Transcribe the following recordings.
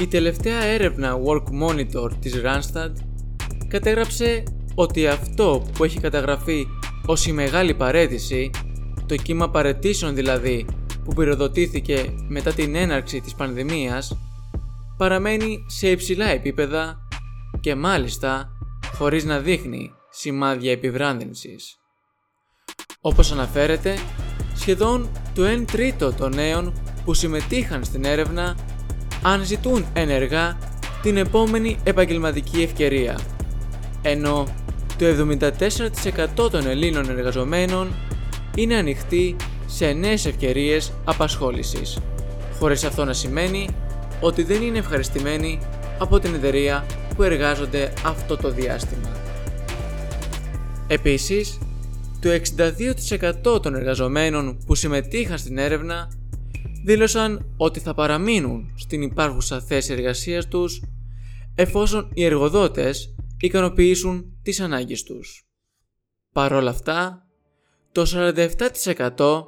Η τελευταία έρευνα Work Monitor της Randstad κατέγραψε ότι αυτό που έχει καταγραφεί ως η μεγάλη παρέτηση, το κύμα παρετήσεων δηλαδή που πυροδοτήθηκε μετά την έναρξη της πανδημίας, παραμένει σε υψηλά επίπεδα και μάλιστα χωρίς να δείχνει σημάδια επιβράδυνσης. Όπως αναφέρεται, σχεδόν το 1 τρίτο των νέων που συμμετείχαν στην έρευνα αναζητούν ενεργά την επόμενη επαγγελματική ευκαιρία, ενώ το 74% των Ελλήνων εργαζομένων είναι ανοιχτοί σε νέες ευκαιρίες απασχόλησης, χωρίς αυτό να σημαίνει ότι δεν είναι ευχαριστημένοι από την εταιρεία που εργάζονται αυτό το διάστημα. Επίσης, το 62% των εργαζομένων που συμμετείχαν στην έρευνα δήλωσαν ότι θα παραμείνουν στην υπάρχουσα θέση εργασίας τους εφόσον οι εργοδότες ικανοποιήσουν τις ανάγκες τους. Παρ' όλα αυτά, το 47%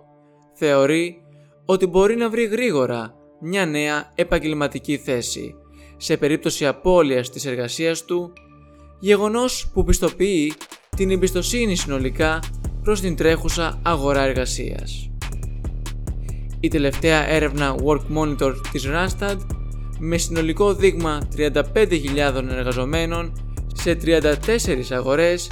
θεωρεί ότι μπορεί να βρει γρήγορα μια νέα επαγγελματική θέση σε περίπτωση απώλειας της εργασίας του, γεγονός που πιστοποιεί την εμπιστοσύνη συνολικά προς την τρέχουσα αγορά εργασίας. Η τελευταία έρευνα Work Monitor της Randstad με συνολικό δείγμα 35.000 εργαζομένων σε 34 αγορές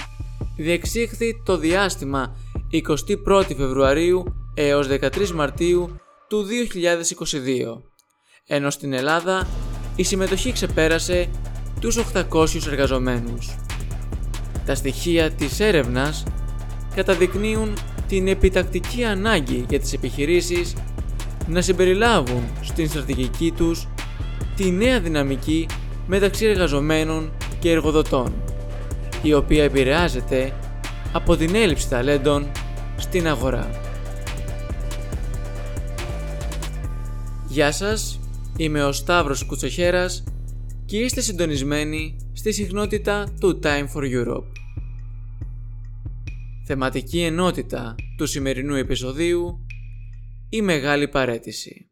διεξήχθη το διάστημα 21 Φεβρουαρίου έως 13 Μαρτίου του 2022, ενώ στην Ελλάδα η συμμετοχή ξεπέρασε τους 800 εργαζομένους. Τα στοιχεία της έρευνας καταδεικνύουν την επιτακτική ανάγκη για τις επιχειρήσεις να συμπεριλάβουν στην στρατηγική τους τη νέα δυναμική μεταξύ εργαζομένων και εργοδοτών, η οποία επηρεάζεται από την έλλειψη ταλέντων στην αγορά. Γεια σας, είμαι ο Σταύρος Κουτσοχέρας και είστε συντονισμένοι στη συχνότητα του Time for Europe. Θεματική ενότητα του σημερινού επεισοδίου η μεγάλη παρέτηση.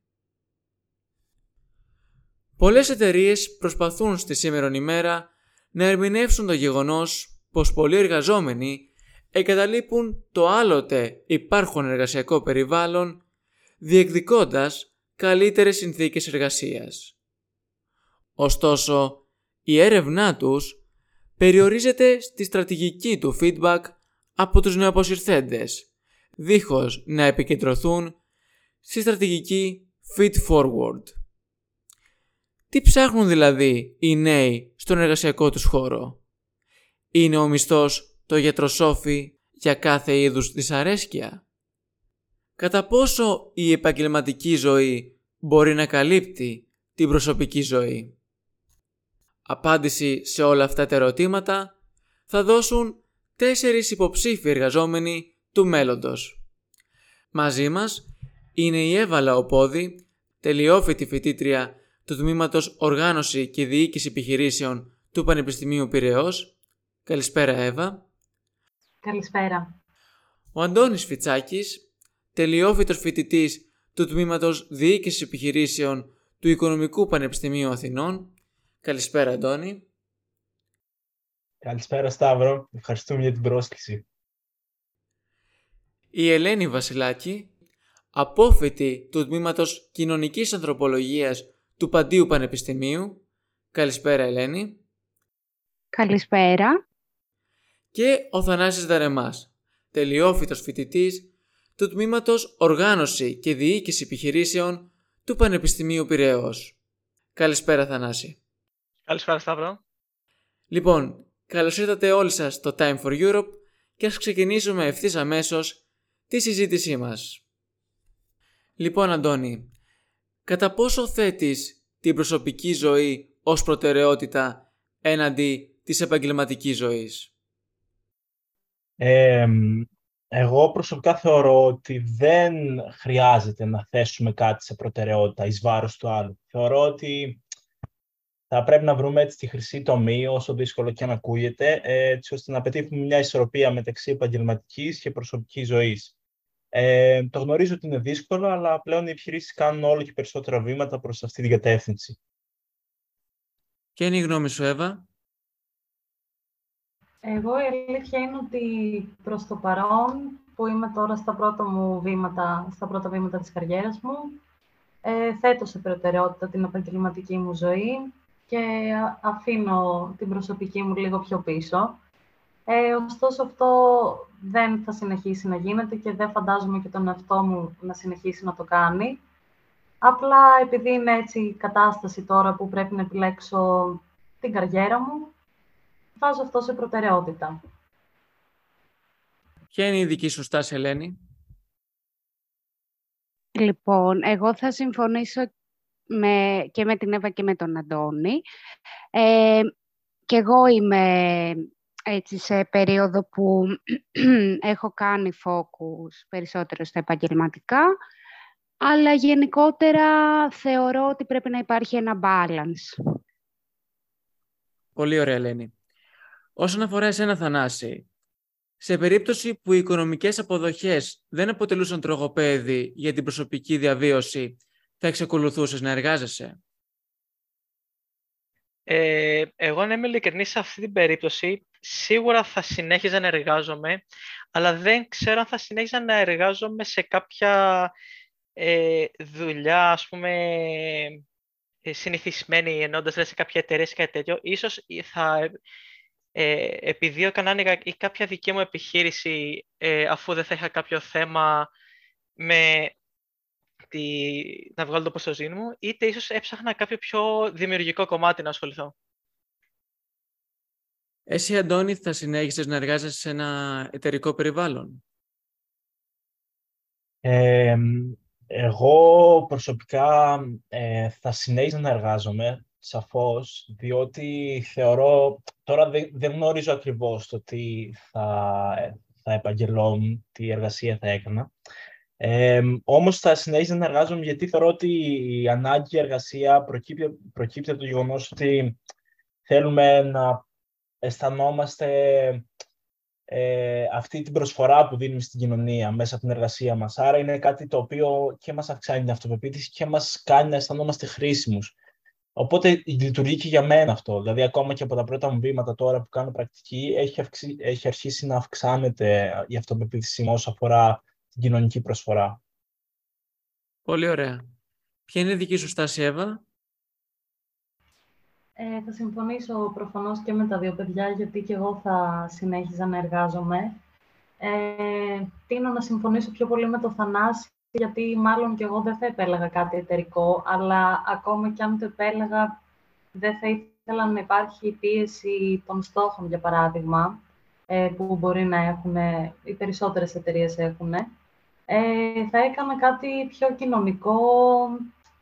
Πολλές εταιρείες προσπαθούν στη σήμερον ημέρα να ερμηνεύσουν το γεγονός πως πολλοί εργαζόμενοι εγκαταλείπουν το άλλοτε υπάρχον εργασιακό περιβάλλον διεκδικώντας καλύτερες συνθήκες εργασίας. Ωστόσο, η έρευνά τους περιορίζεται στη στρατηγική του feedback από τους νεοποσυρθέντες, δίχως να επικεντρωθούν στη στρατηγική feed forward. Τι ψάχνουν δηλαδή οι νέοι στον εργασιακό τους χώρο; Είναι ο μισθός το γιατροσόφι για κάθε είδους δυσαρέσκεια; Κατά πόσο η επαγγελματική ζωή μπορεί να καλύπτει την προσωπική ζωή; Απάντηση σε όλα αυτά τα ερωτήματα θα δώσουν τέσσερις υποψήφιοι εργαζόμενοι του μέλλοντος. Μαζί μας είναι η Εύα Οπόδη, τελειόφοιτη φοιτήτρια του Τμήματος Οργάνωση και Διοίκηση Επιχειρήσεων του Πανεπιστημίου Πυραιός. Καλησπέρα Εύα. Καλησπέρα. Ο Αντώνης Φιτσάκης, τελειόφοιτος φοιτητής του Τμήματος Διοίκησης Επιχειρήσεων του Οικονομικού Πανεπιστημίου Αθηνών. Καλησπέρα Αντώνη. Καλησπέρα Σταύρο, ευχαριστούμε για την πρόσκληση. Η Ελένη Βασιλάκη, απόφοιτη του Τμήματος Κοινωνικής Ανθρωπολογίας του Παντίου Πανεπιστημίου. Καλησπέρα Ελένη. Καλησπέρα. Και ο Θανάσης Δαρεμάς, τελειόφοιτος φοιτητής του Τμήματος Οργάνωση και Διοίκηση Επιχειρήσεων του Πανεπιστημίου Πυραιός. Καλησπέρα Θανάση. Καλησπέρα Σταύρο. Λοιπόν, καλώς ήρθατε όλοι σας στο Time for Europe και ας ξεκινήσουμε ευθύς αμέσως τη συζήτησή μας. Λοιπόν Αντώνη, κατά πόσο θέτεις την προσωπική ζωή ως προτεραιότητα έναντι της επαγγελματικής ζωής; εγώ προσωπικά θεωρώ ότι δεν χρειάζεται να θέσουμε κάτι σε προτεραιότητα εις βάρος του άλλου. Θεωρώ ότι θα πρέπει να βρούμε έτσι τη χρυσή τομή, όσο δύσκολο και αν ακούγεται, έτσι ώστε να πετύχουμε μια ισορροπία μεταξύ επαγγελματικής και προσωπικής ζωής. Ε, το γνωρίζω ότι είναι δύσκολο, αλλά πλέον οι επιχειρήσεις κάνουν όλο και περισσότερα βήματα προς αυτή την κατεύθυνση. Ποια είναι η γνώμη σου, Εύα; Εγώ η αλήθεια είναι ότι προς το παρόν, που είμαι τώρα στα πρώτα μου βήματα, στα πρώτα βήματα της καριέρας μου, ε, θέτω σε προτεραιότητα την επαγγελματική μου ζωή και αφήνω την προσωπική μου λίγο πιο πίσω. Ε, ωστόσο, αυτό δεν θα συνεχίσει να γίνεται και δεν φαντάζομαι και τον εαυτό μου να συνεχίσει να το κάνει. Απλά επειδή είναι έτσι η κατάσταση τώρα που πρέπει να επιλέξω την καριέρα μου, βάζω αυτό σε προτεραιότητα. Ποια είναι η δική σου στάση, Ελένη; Λοιπόν, εγώ θα συμφωνήσω με, και με την Εύα και με τον Αντώνη. Ε, και εγώ είμαι έτσι σε περίοδο που έχω κάνει focus περισσότερο στα επαγγελματικά, αλλά γενικότερα θεωρώ ότι πρέπει να υπάρχει ένα balance. Πολύ ωραία, Ελένη. Όσον αφορά εσένα, Θανάση, σε περίπτωση που οι οικονομικές αποδοχές δεν αποτελούσαν τρογοπέδι για την προσωπική διαβίωση, θα εξακολουθούσες να εργάζεσαι; Ε, εγώ να είμαι ειλικρινής σε αυτή την περίπτωση, σίγουρα θα συνέχιζα να εργάζομαι, αλλά δεν ξέρω αν θα συνέχιζα να εργάζομαι σε κάποια ε, δουλειά, ας πούμε, ε, συνηθισμένη, ενώντας σε κάποια εταιρεία ή κάτι τέτοιο. Ίσως θα ε, επιδίωκα να είναι ή κάποια δική μου επιχείρηση, ε, αφού δεν θα είχα κάποιο θέμα με τη, να βγάλω το ποσοζήν μου, είτε ίσως έψαχνα κάποιο πιο δημιουργικό κομμάτι να ασχοληθώ. Εσύ, Αντώνη, θα συνέχισες να εργάζεσαι σε ένα εταιρικό περιβάλλον; εγώ προσωπικά ε, θα συνέχιζα να εργάζομαι, σαφώς, διότι θεωρώ, τώρα δεν, γνωρίζω ακριβώς το τι θα, θα επαγγελόμουν, τι εργασία θα έκανα, ε, Όμως θα συνέχιζα να εργάζομαι γιατί θεωρώ ότι η ανάγκη εργασία προκύπτει, προκύπτει από το γεγονός ότι θέλουμε να αισθανόμαστε ε, αυτή την προσφορά που δίνουμε στην κοινωνία μέσα από την εργασία μας. Άρα είναι κάτι το οποίο και μας αυξάνει την αυτοπεποίθηση και μας κάνει να αισθανόμαστε χρήσιμους. Οπότε λειτουργεί και για μένα αυτό. Δηλαδή, ακόμα και από τα πρώτα μου βήματα τώρα που κάνω πρακτική, έχει, έχει αρχίσει να αυξάνεται η αυτοπεποίθηση μου όσο αφορά την κοινωνική προσφορά. Πολύ ωραία. Ποια είναι η δική σου στάση, Εύα; Ε, θα συμφωνήσω προφανώς και με τα δύο παιδιά, γιατί και εγώ θα συνέχιζα να εργάζομαι. Ε, τίνω να συμφωνήσω πιο πολύ με το Θανάση, γιατί μάλλον και εγώ δεν θα επέλεγα κάτι εταιρικό, αλλά ακόμα και αν το επέλεγα, δεν θα ήθελα να υπάρχει πίεση των στόχων, για παράδειγμα, ε, που μπορεί να έχουν, οι περισσότερες εταιρείες έχουν. Ε, θα έκανα κάτι πιο κοινωνικό,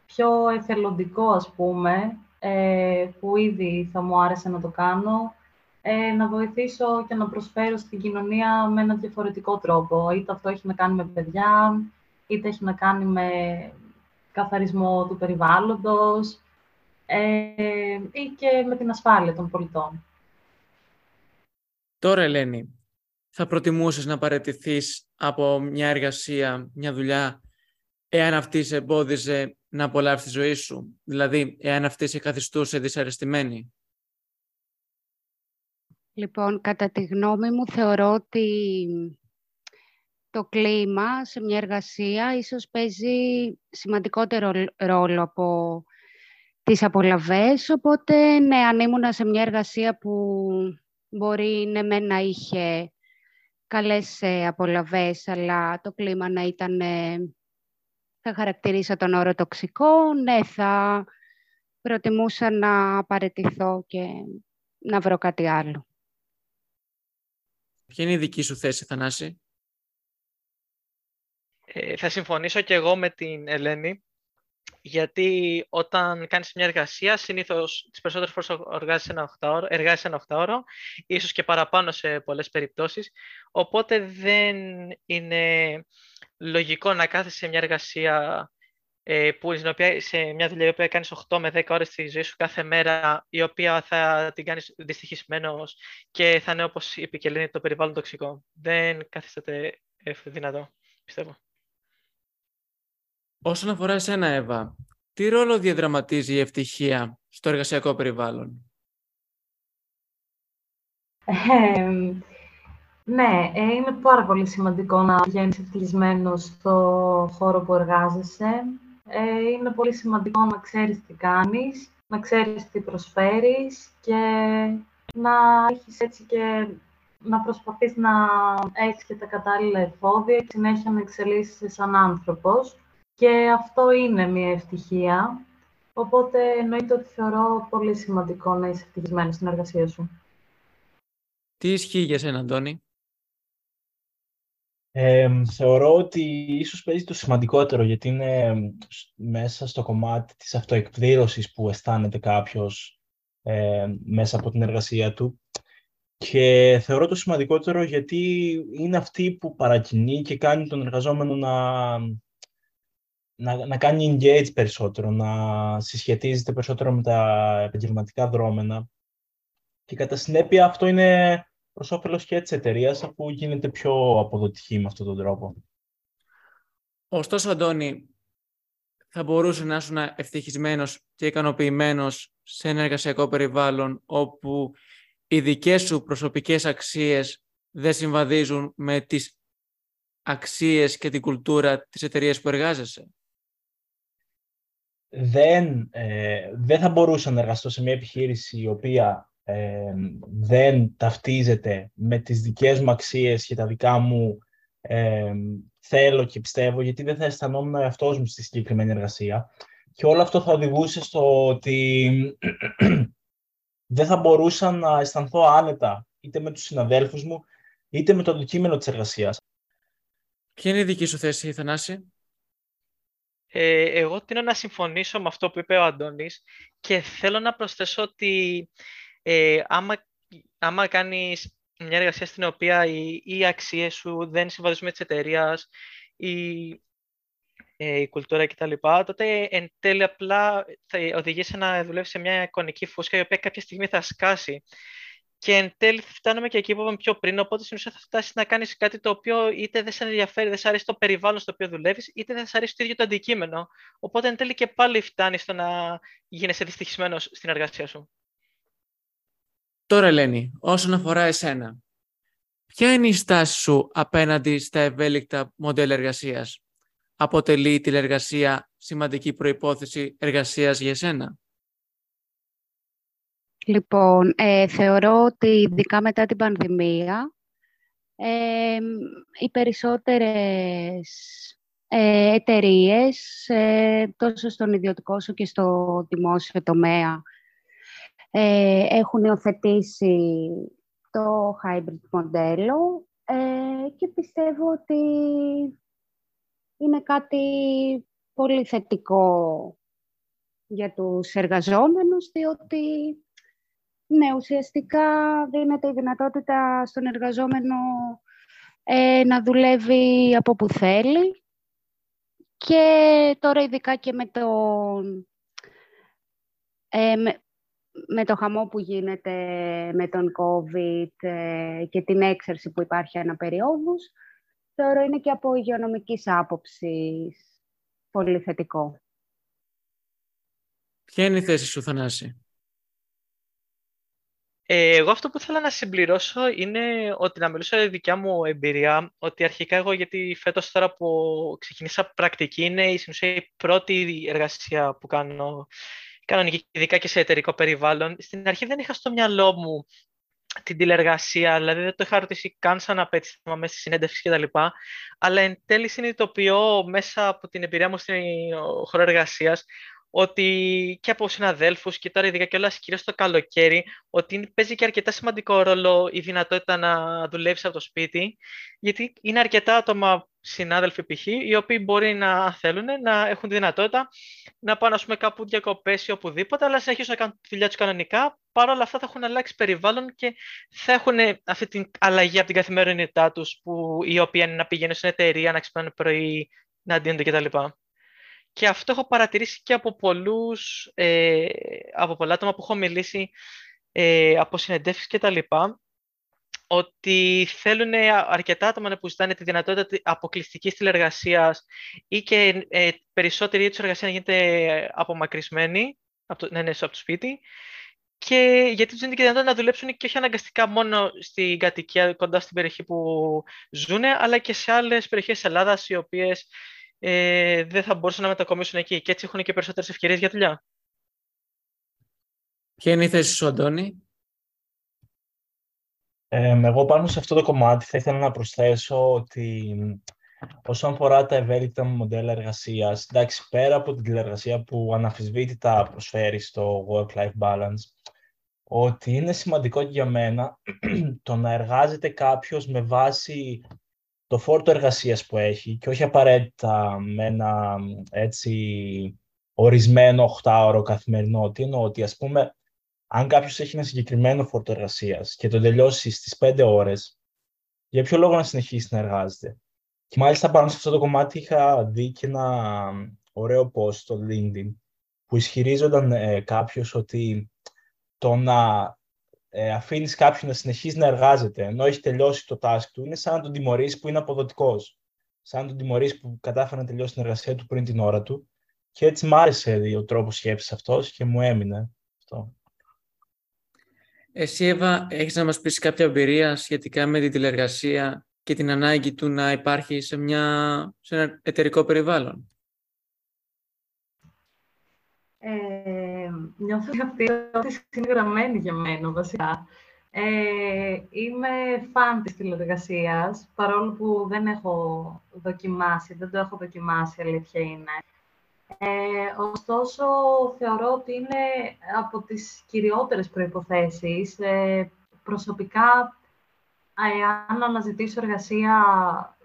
πιο εθελοντικό, ας πούμε, ε, που ήδη θα μου άρεσε να το κάνω, ε, να βοηθήσω και να προσφέρω στην κοινωνία με ένα διαφορετικό τρόπο. Είτε αυτό έχει να κάνει με παιδιά, είτε έχει να κάνει με καθαρισμό του περιβάλλοντος ε, ή και με την ασφάλεια των πολιτών. Τώρα, Ελένη, θα προτιμούσες να παραιτηθείς από μια εργασία, μια δουλειά, εάν αυτή σε εμπόδιζε να απολαύσει τη ζωή σου, δηλαδή εάν αυτή σε καθιστούσε δυσαρεστημένη. Λοιπόν, κατά τη γνώμη μου θεωρώ ότι το κλίμα σε μια εργασία ίσως παίζει σημαντικότερο ρόλο από τις απολαβές, οπότε ναι, αν ήμουν σε μια εργασία που μπορεί ναι, με να είχε καλές ε, απολαβές, αλλά το κλίμα να ήταν, ε, θα χαρακτηρίσω τον όρο τοξικό, ναι, θα προτιμούσα να παρετηθώ και να βρω κάτι άλλο. Ποια είναι η δική σου θέση, Θανάση; Ε, θα συμφωνήσω και εγώ με την Ελένη, γιατί όταν κάνεις μια εργασία, συνήθως τις περισσότερες φορές εργάζεσαι ένα 8 εργάζεσαι ένα 8 ώρο, ίσως και παραπάνω σε πολλές περιπτώσεις, οπότε δεν είναι λογικό να κάθεσαι σε μια εργασία ε, που στην οποία, σε μια δουλειά που κάνεις 8 με 10 ώρες τη ζωή σου κάθε μέρα, η οποία θα την κάνεις δυστυχισμένος και θα είναι όπως είπε και Ελένη το περιβάλλον τοξικό. Δεν καθίσταται δυνατό, πιστεύω. Όσον αφορά εσένα, Εύα, τι ρόλο διαδραματίζει η ευτυχία στο εργασιακό περιβάλλον; Ναι, ε, είναι πάρα πολύ σημαντικό να βγαίνεις ευτυχισμένος στο χώρο που εργάζεσαι. Ε, είναι πολύ σημαντικό να ξέρεις τι κάνεις, να ξέρεις τι προσφέρεις και να έχεις έτσι και να προσπαθείς να έχεις και τα κατάλληλα εφόδια και συνέχεια να εξελίσσεσαι σαν άνθρωπος. Και αυτό είναι μια ευτυχία. Οπότε εννοείται ότι θεωρώ πολύ σημαντικό να είσαι ευτυχισμένος στην εργασία σου. Τι ισχύει για σένα, Αντώνη; Θεωρώ ότι ίσως παίζει το σημαντικότερο, γιατί είναι μέσα στο κομμάτι της αυτοεκπλήρωσης που αισθάνεται κάποιος μέσα από την εργασία του. Και θεωρώ το σημαντικότερο γιατί είναι αυτή που παρακινεί και κάνει τον εργαζόμενο να, να, να κάνει engage περισσότερο, να συσχετίζεται περισσότερο με τα επαγγελματικά δρόμενα. Και κατά συνέπεια αυτό είναι προς όφελος και της εταιρείας αφού γίνεται πιο αποδοτική με αυτόν τον τρόπο. Ωστόσο, Αντώνη, θα μπορούσε να ήσουν ευτυχισμένος και ικανοποιημένος σε ένα εργασιακό περιβάλλον όπου οι δικές σου προσωπικές αξίες δεν συμβαδίζουν με τις αξίες και την κουλτούρα της εταιρείας που εργάζεσαι; Δεν, ε, δεν θα μπορούσα να εργαστώ σε μια επιχείρηση η οποία ε, δεν ταυτίζεται με τις δικές μου αξίες και τα δικά μου ε, θέλω και πιστεύω, γιατί δεν θα αισθανόμουν εαυτός μου στη συγκεκριμένη εργασία. Και όλο αυτό θα οδηγούσε στο ότι δεν θα μπορούσα να αισθανθώ άνετα είτε με τους συναδέλφους μου, είτε με το αντικείμενο της εργασίας. Ποια είναι η δική σου θέση, Θανάση; Ε, εγώ τίνω να συμφωνήσω με αυτό που είπε ο Αντώνης και θέλω να προσθέσω ότι ε, άμα, άμα κάνεις μια εργασία στην οποία οι, οι αξίες σου δεν συμβαδίζουν με τη εταιρεία, η, ε, η κουλτούρα κτλ. Τότε εν τέλει απλά θα οδηγήσει να δουλεύεις σε μια εικονική φούσκα η οποία κάποια στιγμή θα σκάσει. Και εν τέλει φτάνουμε και εκεί που είπαμε πιο πριν. Οπότε στην ουσία θα φτάσεις να κάνεις κάτι το οποίο είτε δεν σε ενδιαφέρει, δεν σε αρέσει το περιβάλλον στο οποίο δουλεύεις, είτε δεν σε αρέσει το ίδιο το αντικείμενο. Οπότε εν τέλει και πάλι φτάνεις στο να γίνεσαι δυστυχισμένος στην εργασία σου. Τώρα, Ελένη, όσον αφορά εσένα, ποια είναι η στάση σου απέναντι στα ευέλικτα μοντέλα εργασίας; Αποτελεί η τηλεργασία σημαντική προϋπόθεση εργασίας για εσένα; Λοιπόν, ε, θεωρώ ότι ειδικά μετά την πανδημία, ε, οι περισσότερες ε, εταιρείες, ε, τόσο στον ιδιωτικό όσο και στο δημόσιο τομέα, ε, έχουν υιοθετήσει το hybrid μοντέλο ε, και πιστεύω ότι είναι κάτι πολύ θετικό για τους εργαζόμενους, διότι ναι, ουσιαστικά δίνεται η δυνατότητα στον εργαζόμενο ε, να δουλεύει από που θέλει. Και τώρα ειδικά και με τον με το χαμό που γίνεται με τον COVID ε, και την έξαρση που υπάρχει αναπεριόδους, θεωρώ είναι και από υγειονομικής άποψης πολύ θετικό. Ποια είναι η θέση σου, Θανάση; Ε, εγώ αυτό που θέλω να συμπληρώσω είναι ότι να μιλήσω για δικιά μου εμπειρία, ότι αρχικά εγώ, γιατί φέτος τώρα που ξεκινήσα πρακτική, είναι η, η πρώτη εργασία που κάνω κανονική, ειδικά και σε εταιρικό περιβάλλον. Στην αρχή δεν είχα στο μυαλό μου την τηλεργασία, δηλαδή δεν το είχα ρωτήσει καν σαν απέτηση μέσα στη συνέντευξη κτλ. Αλλά εν τέλει συνειδητοποιώ μέσα από την εμπειρία μου στην χώρο εργασίας ότι και από συναδέλφους και τώρα ειδικά και όλα κυρίως το καλοκαίρι, ότι παίζει και αρκετά σημαντικό ρόλο η δυνατότητα να δουλεύεις από το σπίτι, γιατί είναι αρκετά άτομα συνάδελφοι π.χ. οι οποίοι μπορεί να θέλουν να έχουν τη δυνατότητα να πάνε πούμε, κάπου διακοπές ή οπουδήποτε, αλλά συνεχίσουν να κάνουν τη δουλειά τους κανονικά. Παρ' όλα αυτά θα έχουν αλλάξει περιβάλλον και θα έχουν αυτή την αλλαγή από την καθημερινότητά τους, η οποία είναι να πηγαίνουν στην εταιρεία, να ξυπνάνε πρωί, να ντύνονται κτλ. Και αυτό έχω παρατηρήσει και από πολλούς, ε, από πολλά άτομα που έχω μιλήσει ε, από συνεντεύξεις και τα λοιπά, ότι θέλουν αρκετά άτομα που ζητάνε τη δυνατότητα αποκλειστικής τηλεργασίας ή και ε, περισσότερη τη εργασία να γίνεται απομακρυσμένη από το, ναι, ναι, από το σπίτι και γιατί τους δίνει και δυνατότητα να δουλέψουν και όχι αναγκαστικά μόνο στην κατοικία κοντά στην περιοχή που ζουν, αλλά και σε άλλες περιοχές της Ελλάδας οι οποίες ε, δεν θα μπορούσαν να μετακομίσουν εκεί και έτσι έχουν και περισσότερες ευκαιρίες για δουλειά. Ποια είναι η θέση σου, Αντώνη; Ε, εγώ πάνω σε αυτό το κομμάτι θα ήθελα να προσθέσω ότι όσον αφορά τα ευέλικτα μοντέλα εργασίας, εντάξει, πέρα από την τηλεργασία που αναφυσβήτητα προσφέρει στο work-life balance, ότι είναι σημαντικό για μένα το να εργάζεται κάποιος με βάση το φόρτο εργασίας που έχει και όχι απαραίτητα με ένα έτσι ορισμένο 8ωρο καθημερινό. Τι εννοώ, ότι ας πούμε, αν κάποιος έχει ένα συγκεκριμένο φόρτο εργασίας και το τελειώσει στις 5 ώρες, για ποιο λόγο να συνεχίσει να εργάζεται; Και μάλιστα πάνω σε αυτό το κομμάτι είχα δει και ένα ωραίο post στο LinkedIn που ισχυρίζονταν ε, κάποιος ότι το να ε, αφήνεις κάποιον να συνεχίζει να εργάζεται ενώ έχει τελειώσει το task του είναι σαν να τον τιμωρήσει που είναι αποδοτικός. Σαν να τον τιμωρήσει που κατάφερε να τελειώσει την εργασία του πριν την ώρα του. Και έτσι μ' άρεσε ο τρόπος σκέψης αυτός και μου έμεινε αυτό. Εσύ, Εύα, έχεις να μας πεις κάποια εμπειρία σχετικά με την τηλεργασία και την ανάγκη του να υπάρχει σε, μια, σε ένα εταιρικό περιβάλλον; Ε, νιώθω αυτή ότι είναι γραμμένη για μένα, βασικά. Ε, είμαι φαν της τηλεργασίας, παρόλο που δεν έχω δοκιμάσει, δεν το έχω δοκιμάσει, αλήθεια είναι. Ε, ωστόσο, θεωρώ ότι είναι από τις κυριότερες προϋποθέσεις. Ε, προσωπικά, αν αναζητήσω εργασία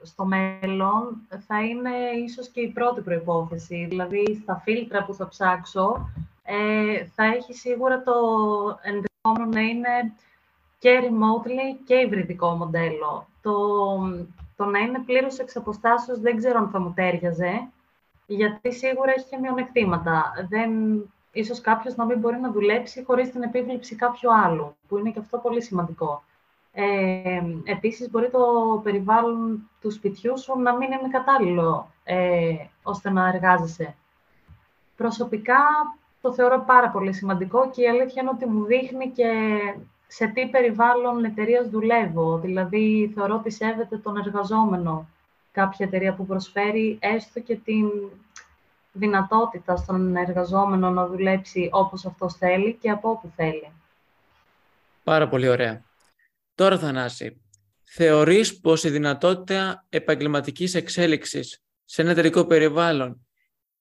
στο μέλλον, θα είναι ίσως και η πρώτη προϋπόθεση. Δηλαδή, στα φίλτρα που θα ψάξω, ε, θα έχει σίγουρα το ενδεχόμενο να είναι και remotely και υβριδικό μοντέλο. Το, το να είναι πλήρως εξ αποστάσεως δεν ξέρω αν θα μου τέριαζε, γιατί σίγουρα έχει και μειονεκτήματα. Δεν, ίσως κάποιος να μην μπορεί να δουλέψει χωρίς την επίβλεψη κάποιου άλλου, που είναι και αυτό πολύ σημαντικό. Ε, επίσης, μπορεί το περιβάλλον του σπιτιού σου να μην είναι κατάλληλο ε, ώστε να εργάζεσαι. Προσωπικά το θεωρώ πάρα πολύ σημαντικό και η αλήθεια είναι ότι μου δείχνει και σε τι περιβάλλον εταιρεία δουλεύω. Δηλαδή, θεωρώ ότι σέβεται τον εργαζόμενο κάποια εταιρεία που προσφέρει έστω και την δυνατότητα στον εργαζόμενο να δουλέψει όπως αυτός θέλει και από όπου θέλει. Πάρα πολύ ωραία. Τώρα, Θανάση, θεωρείς πως η δυνατότητα επαγγελματικής εξέλιξης σε ένα εταιρικό περιβάλλον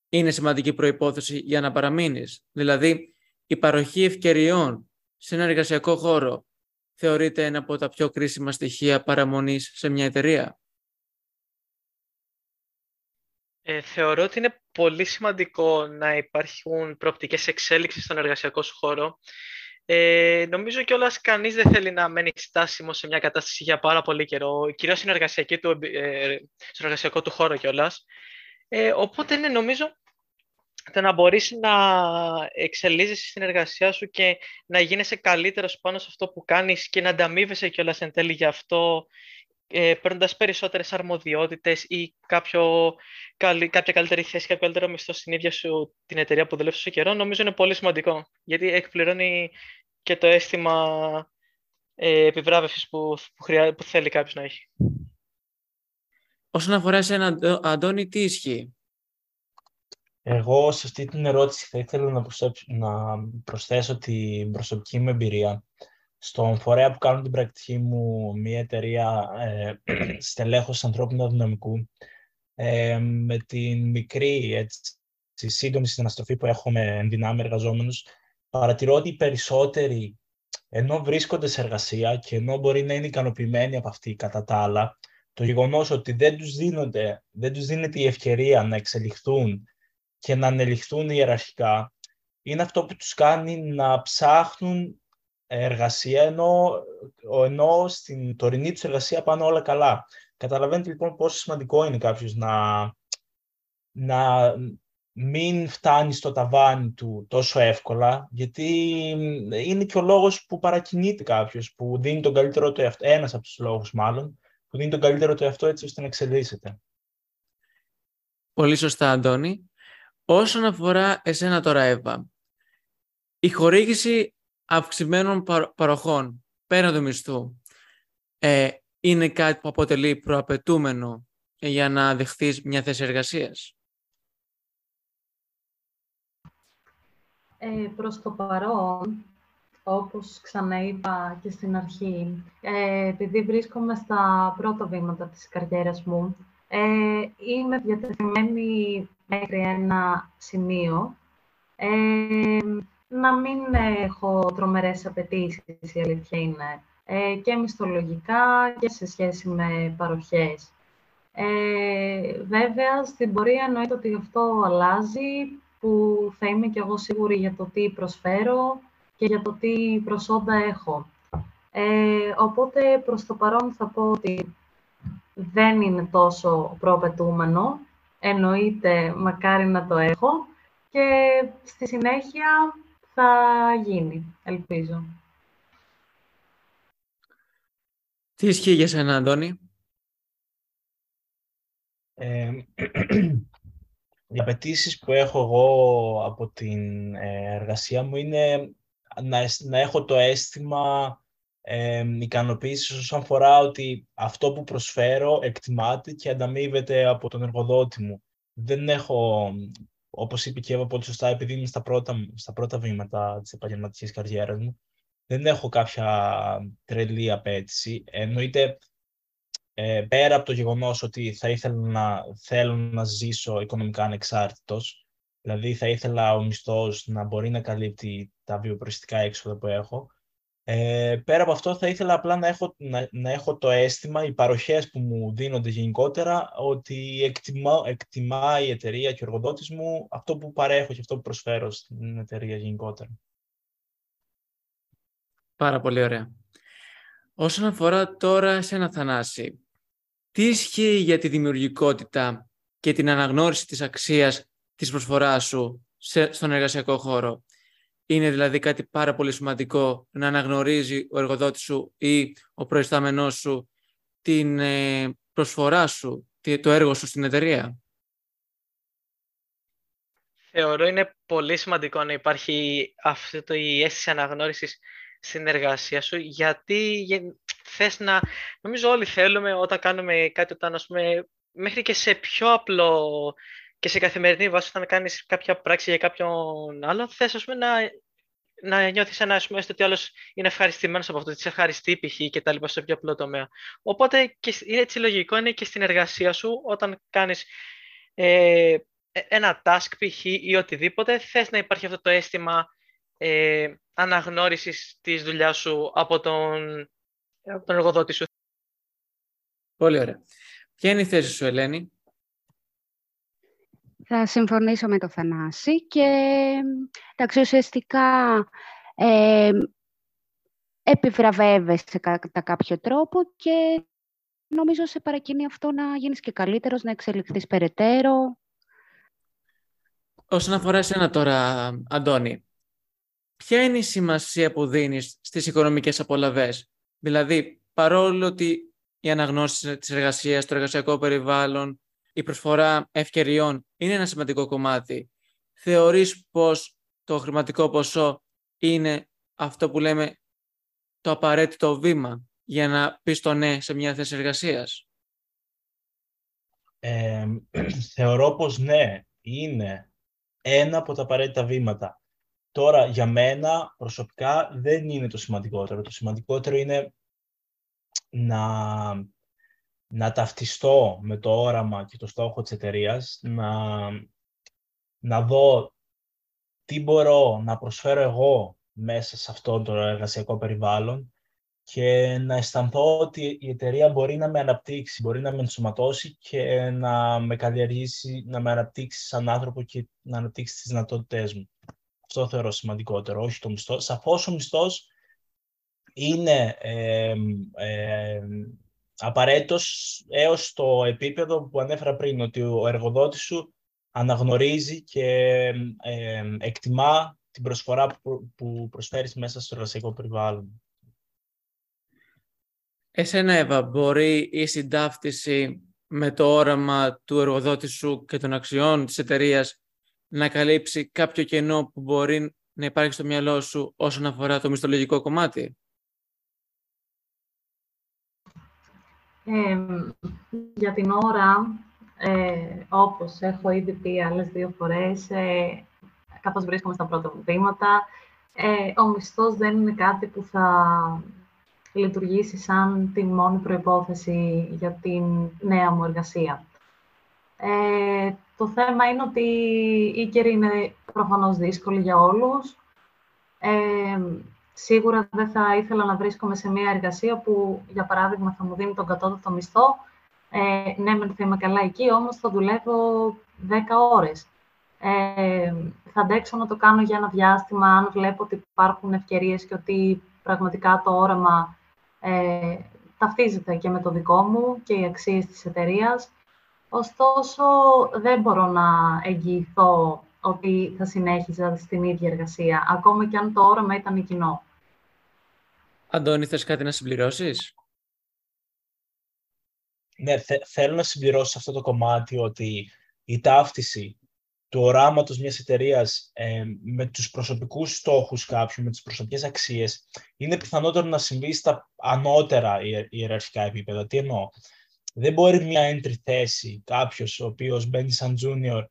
είναι σημαντική προϋπόθεση για να παραμείνεις; Δηλαδή, η παροχή ευκαιριών σε ένα εργασιακό χώρο θεωρείται ένα από τα πιο κρίσιμα στοιχεία παραμονής σε μια εταιρεία; Ε, θεωρώ ότι είναι πολύ σημαντικό να υπάρχουν προοπτικές εξέλιξης στον εργασιακό σου χώρο ε, νομίζω κιόλας κανείς δεν θέλει να μένει στάσιμο σε μια κατάσταση για πάρα πολύ καιρό, κυρίως στην του, ε, στον εργασιακό του χώρο κιόλας. Ε, οπότε ναι, νομίζω το να μπορείς να εξελίσσεσαι στην εργασία σου και να γίνεσαι καλύτερος πάνω σε αυτό που κάνεις και να ανταμείβεσαι κιόλας εν τέλει γι' αυτό ε, παίρνοντας περισσότερες αρμοδιότητες ή κάποιο, κάποια καλύτερη θέση, κάποιο καλύτερο μισθό στην ίδια σου την εταιρεία που δουλεύει τόσο καιρό, νομίζω είναι πολύ σημαντικό. Γιατί εκπληρώνει και το αίσθημα ε, επιβράβευσης που, που, που θέλει κάποιος να έχει. Όσον αφορά σε έναν Αντώνη, τι ισχύει; Εγώ σε αυτή την ερώτηση θα ήθελα να προσθέσω, να προσθέσω την προσωπική μου εμπειρία. Στον φορέα που κάνω την πρακτική μου, μια εταιρεία ε, στελέχος ανθρώπινου δυναμικού, ε, με την μικρή έτσι, σύντομη συναστροφή που έχουμε ενδυνάμει εργαζόμενους, παρατηρώ ότι οι περισσότεροι, ενώ βρίσκονται σε εργασία και ενώ μπορεί να είναι ικανοποιημένοι από αυτή κατά τα άλλα, το γεγονός ότι δεν τους, δίνονται, δεν τους δίνεται η ευκαιρία να εξελιχθούν και να ανελιχθούν ιεραρχικά, είναι αυτό που τους κάνει να ψάχνουν εργασία, ενώ, ενώ στην τωρινή τους εργασία πάνε όλα καλά. Καταλαβαίνετε λοιπόν πόσο σημαντικό είναι κάποιος να, να, μην φτάνει στο ταβάνι του τόσο εύκολα, γιατί είναι και ο λόγος που παρακινείται κάποιος, που δίνει τον καλύτερο του εαυτό, ένας από τους λόγους μάλλον, που δίνει τον καλύτερο του εαυτό έτσι ώστε να εξελίσσεται. Πολύ σωστά, Αντώνη. Όσον αφορά εσένα τώρα, Εύα, η χορήγηση αυξημένων παροχών πέραν του μισθού ε, είναι κάτι που αποτελεί προαπαιτούμενο για να δεχθείς μια θέση εργασίας. Ε, προς το παρόν, όπως ξαναείπα και στην αρχή, ε, επειδή βρίσκομαι στα πρώτα βήματα της καριέρας μου, ε, είμαι διατεθειμένη μέχρι ένα σημείο ε, να μην έχω τρομερές απαιτήσεις, η αλήθεια είναι, ε, και μισθολογικά και σε σχέση με παροχές. Ε, βέβαια, στην πορεία εννοείται ότι αυτό αλλάζει, που θα είμαι κι εγώ σίγουρη για το τι προσφέρω και για το τι προσόντα έχω. Ε, οπότε, προς το παρόν θα πω ότι δεν είναι τόσο προαπαιτούμενο, εννοείται μακάρι να το έχω και στη συνέχεια θα γίνει, ελπίζω. Τι ισχύει για σένα, Αντώνη; Ε, οι απαιτήσεις που έχω εγώ από την ε, εργασία μου είναι να, να έχω το αίσθημα ε, ικανοποίησης όσον αφορά ότι αυτό που προσφέρω εκτιμάται και ανταμείβεται από τον εργοδότη μου. Δεν έχω, όπως είπε και Εύα πολύ σωστά, επειδή είμαι στα πρώτα, στα πρώτα βήματα της επαγγελματικής καριέρας μου, δεν έχω κάποια τρελή απέτηση. Εννοείται ε, πέρα από το γεγονός ότι θα ήθελα να, θέλω να ζήσω οικονομικά ανεξάρτητος, δηλαδή θα ήθελα ο μισθός να μπορεί να καλύπτει τα βιοπροστικά έξοδα που έχω, ε, πέρα από αυτό θα ήθελα απλά να έχω, να, έχω το αίσθημα, οι παροχές που μου δίνονται γενικότερα, ότι εκτιμά, εκτιμά η εταιρεία και ο εργοδότης μου αυτό που παρέχω και αυτό που προσφέρω στην εταιρεία γενικότερα. Πάρα πολύ ωραία. Όσον αφορά τώρα σε ένα Θανάση, τι ισχύει για τη δημιουργικότητα και την αναγνώριση της αξίας της προσφοράς σου στον εργασιακό χώρο; Είναι δηλαδή κάτι πάρα πολύ σημαντικό να αναγνωρίζει ο εργοδότης σου ή ο προϊστάμενός σου την ε, προσφορά σου, το έργο σου στην εταιρεία; Θεωρώ είναι πολύ σημαντικό να υπάρχει αυτή το, η αίσθηση αναγνώρισης στην εργασία σου, γιατί θες να... Νομίζω όλοι θέλουμε όταν κάνουμε κάτι, όταν ας πούμε, μέχρι και σε πιο απλό και σε καθημερινή βάση, όταν κάνεις κάποια πράξη για κάποιον άλλο, θες ας πούμε, να, να νιώθεις ένα, ας πούμε, ότι άλλος είναι ευχαριστημένος από αυτό, ότι σε ευχαριστεί π.χ. και τα λοιπά στο πιο απλό τομέα. Οπότε και είναι έτσι λογικό, είναι και στην εργασία σου, όταν κάνεις ε, ένα task π.χ. ή οτιδήποτε, θες να υπάρχει αυτό το αίσθημα ε, αναγνώρισης της δουλειάς σου από τον, από τον εργοδότη σου. Πολύ ωραία. Ποια είναι η θέση σου, Ελένη; Θα συμφωνήσω με το Θανάση και εντάξει, ουσιαστικά ε, επιβραβεύεσαι κατά κάποιο τρόπο και νομίζω σε παρακινεί αυτό να γίνεις και καλύτερος, να εξελιχθείς περαιτέρω. Όσον αφορά εσένα τώρα, Αντώνη, ποια είναι η σημασία που δίνεις στις οικονομικές απολαβές; Δηλαδή, παρόλο ότι η αναγνώση της εργασίας, το εργασιακό περιβάλλον, η προσφορά ευκαιριών είναι ένα σημαντικό κομμάτι, θεωρείς πως το χρηματικό ποσό είναι αυτό που λέμε το απαραίτητο βήμα για να πεις το ναι σε μια θέση εργασίας; Ε, θεωρώ πως ναι, είναι ένα από τα απαραίτητα βήματα. Τώρα, για μένα, προσωπικά, δεν είναι το σημαντικότερο. Το σημαντικότερο είναι να, να ταυτιστώ με το όραμα και το στόχο της εταιρείας, να, να δω τι μπορώ να προσφέρω εγώ μέσα σε αυτό το εργασιακό περιβάλλον και να αισθανθώ ότι η εταιρεία μπορεί να με αναπτύξει, μπορεί να με ενσωματώσει και να με καλλιεργήσει, να με αναπτύξει σαν άνθρωπο και να αναπτύξει τις δυνατότητές μου. Αυτό θεωρώ σημαντικότερο, όχι το μισθό. Σαφώς ο μισθός είναι ε, ε, απαραίτητος έως το επίπεδο που ανέφερα πριν, ότι ο εργοδότης σου αναγνωρίζει και εκτιμά την προσφορά που, που προσφέρεις μέσα στο εργασιακό περιβάλλον. Εσένα, Εύα, μπορεί η συντάφτιση με το όραμα του εργοδότη σου και των αξιών της εταιρείας να καλύψει κάποιο κενό που μπορεί να υπάρχει στο μυαλό σου όσον αφορά το μισθολογικό κομμάτι; Για την ώρα, ε, όπως έχω ήδη πει άλλες δύο φορές, ε, καθώς βρίσκομαι στα πρώτα βήματα, ε, ο μισθός δεν είναι κάτι που θα λειτουργήσει σαν την μόνη προϋπόθεση για την νέα μου εργασία. Ε, το θέμα είναι ότι η καιρή είναι προφανώς δύσκολη για όλους. Ε, σίγουρα δεν θα ήθελα να βρίσκομαι σε μια εργασία που, για παράδειγμα, θα μου δίνει τον κατώτατο μισθό. Ε, ναι, μεν θα είμαι καλά εκεί, όμως θα δουλεύω 10 ώρες. Ε, θα αντέξω να το κάνω για ένα διάστημα, αν βλέπω ότι υπάρχουν ευκαιρίες και ότι πραγματικά το όραμα ε, ταυτίζεται και με το δικό μου και οι αξίες της εταιρείας. Ωστόσο, δεν μπορώ να εγγυηθώ ότι θα συνέχιζα στην ίδια εργασία, ακόμα και αν το όραμα ήταν κοινό. Αντώνη, θες κάτι να συμπληρώσεις; Ναι, θέλω να συμπληρώσω αυτό το κομμάτι ότι η ταύτιση του οράματος μιας εταιρείας ε, με τους προσωπικούς στόχους κάποιου, με τις προσωπικές αξίες, είναι πιθανότερο να συμβεί στα ανώτερα ιεραρχικά επίπεδα. Τι εννοώ; Δεν μπορεί μια entry θέση κάποιος ο οποίος μπαίνει σαν junior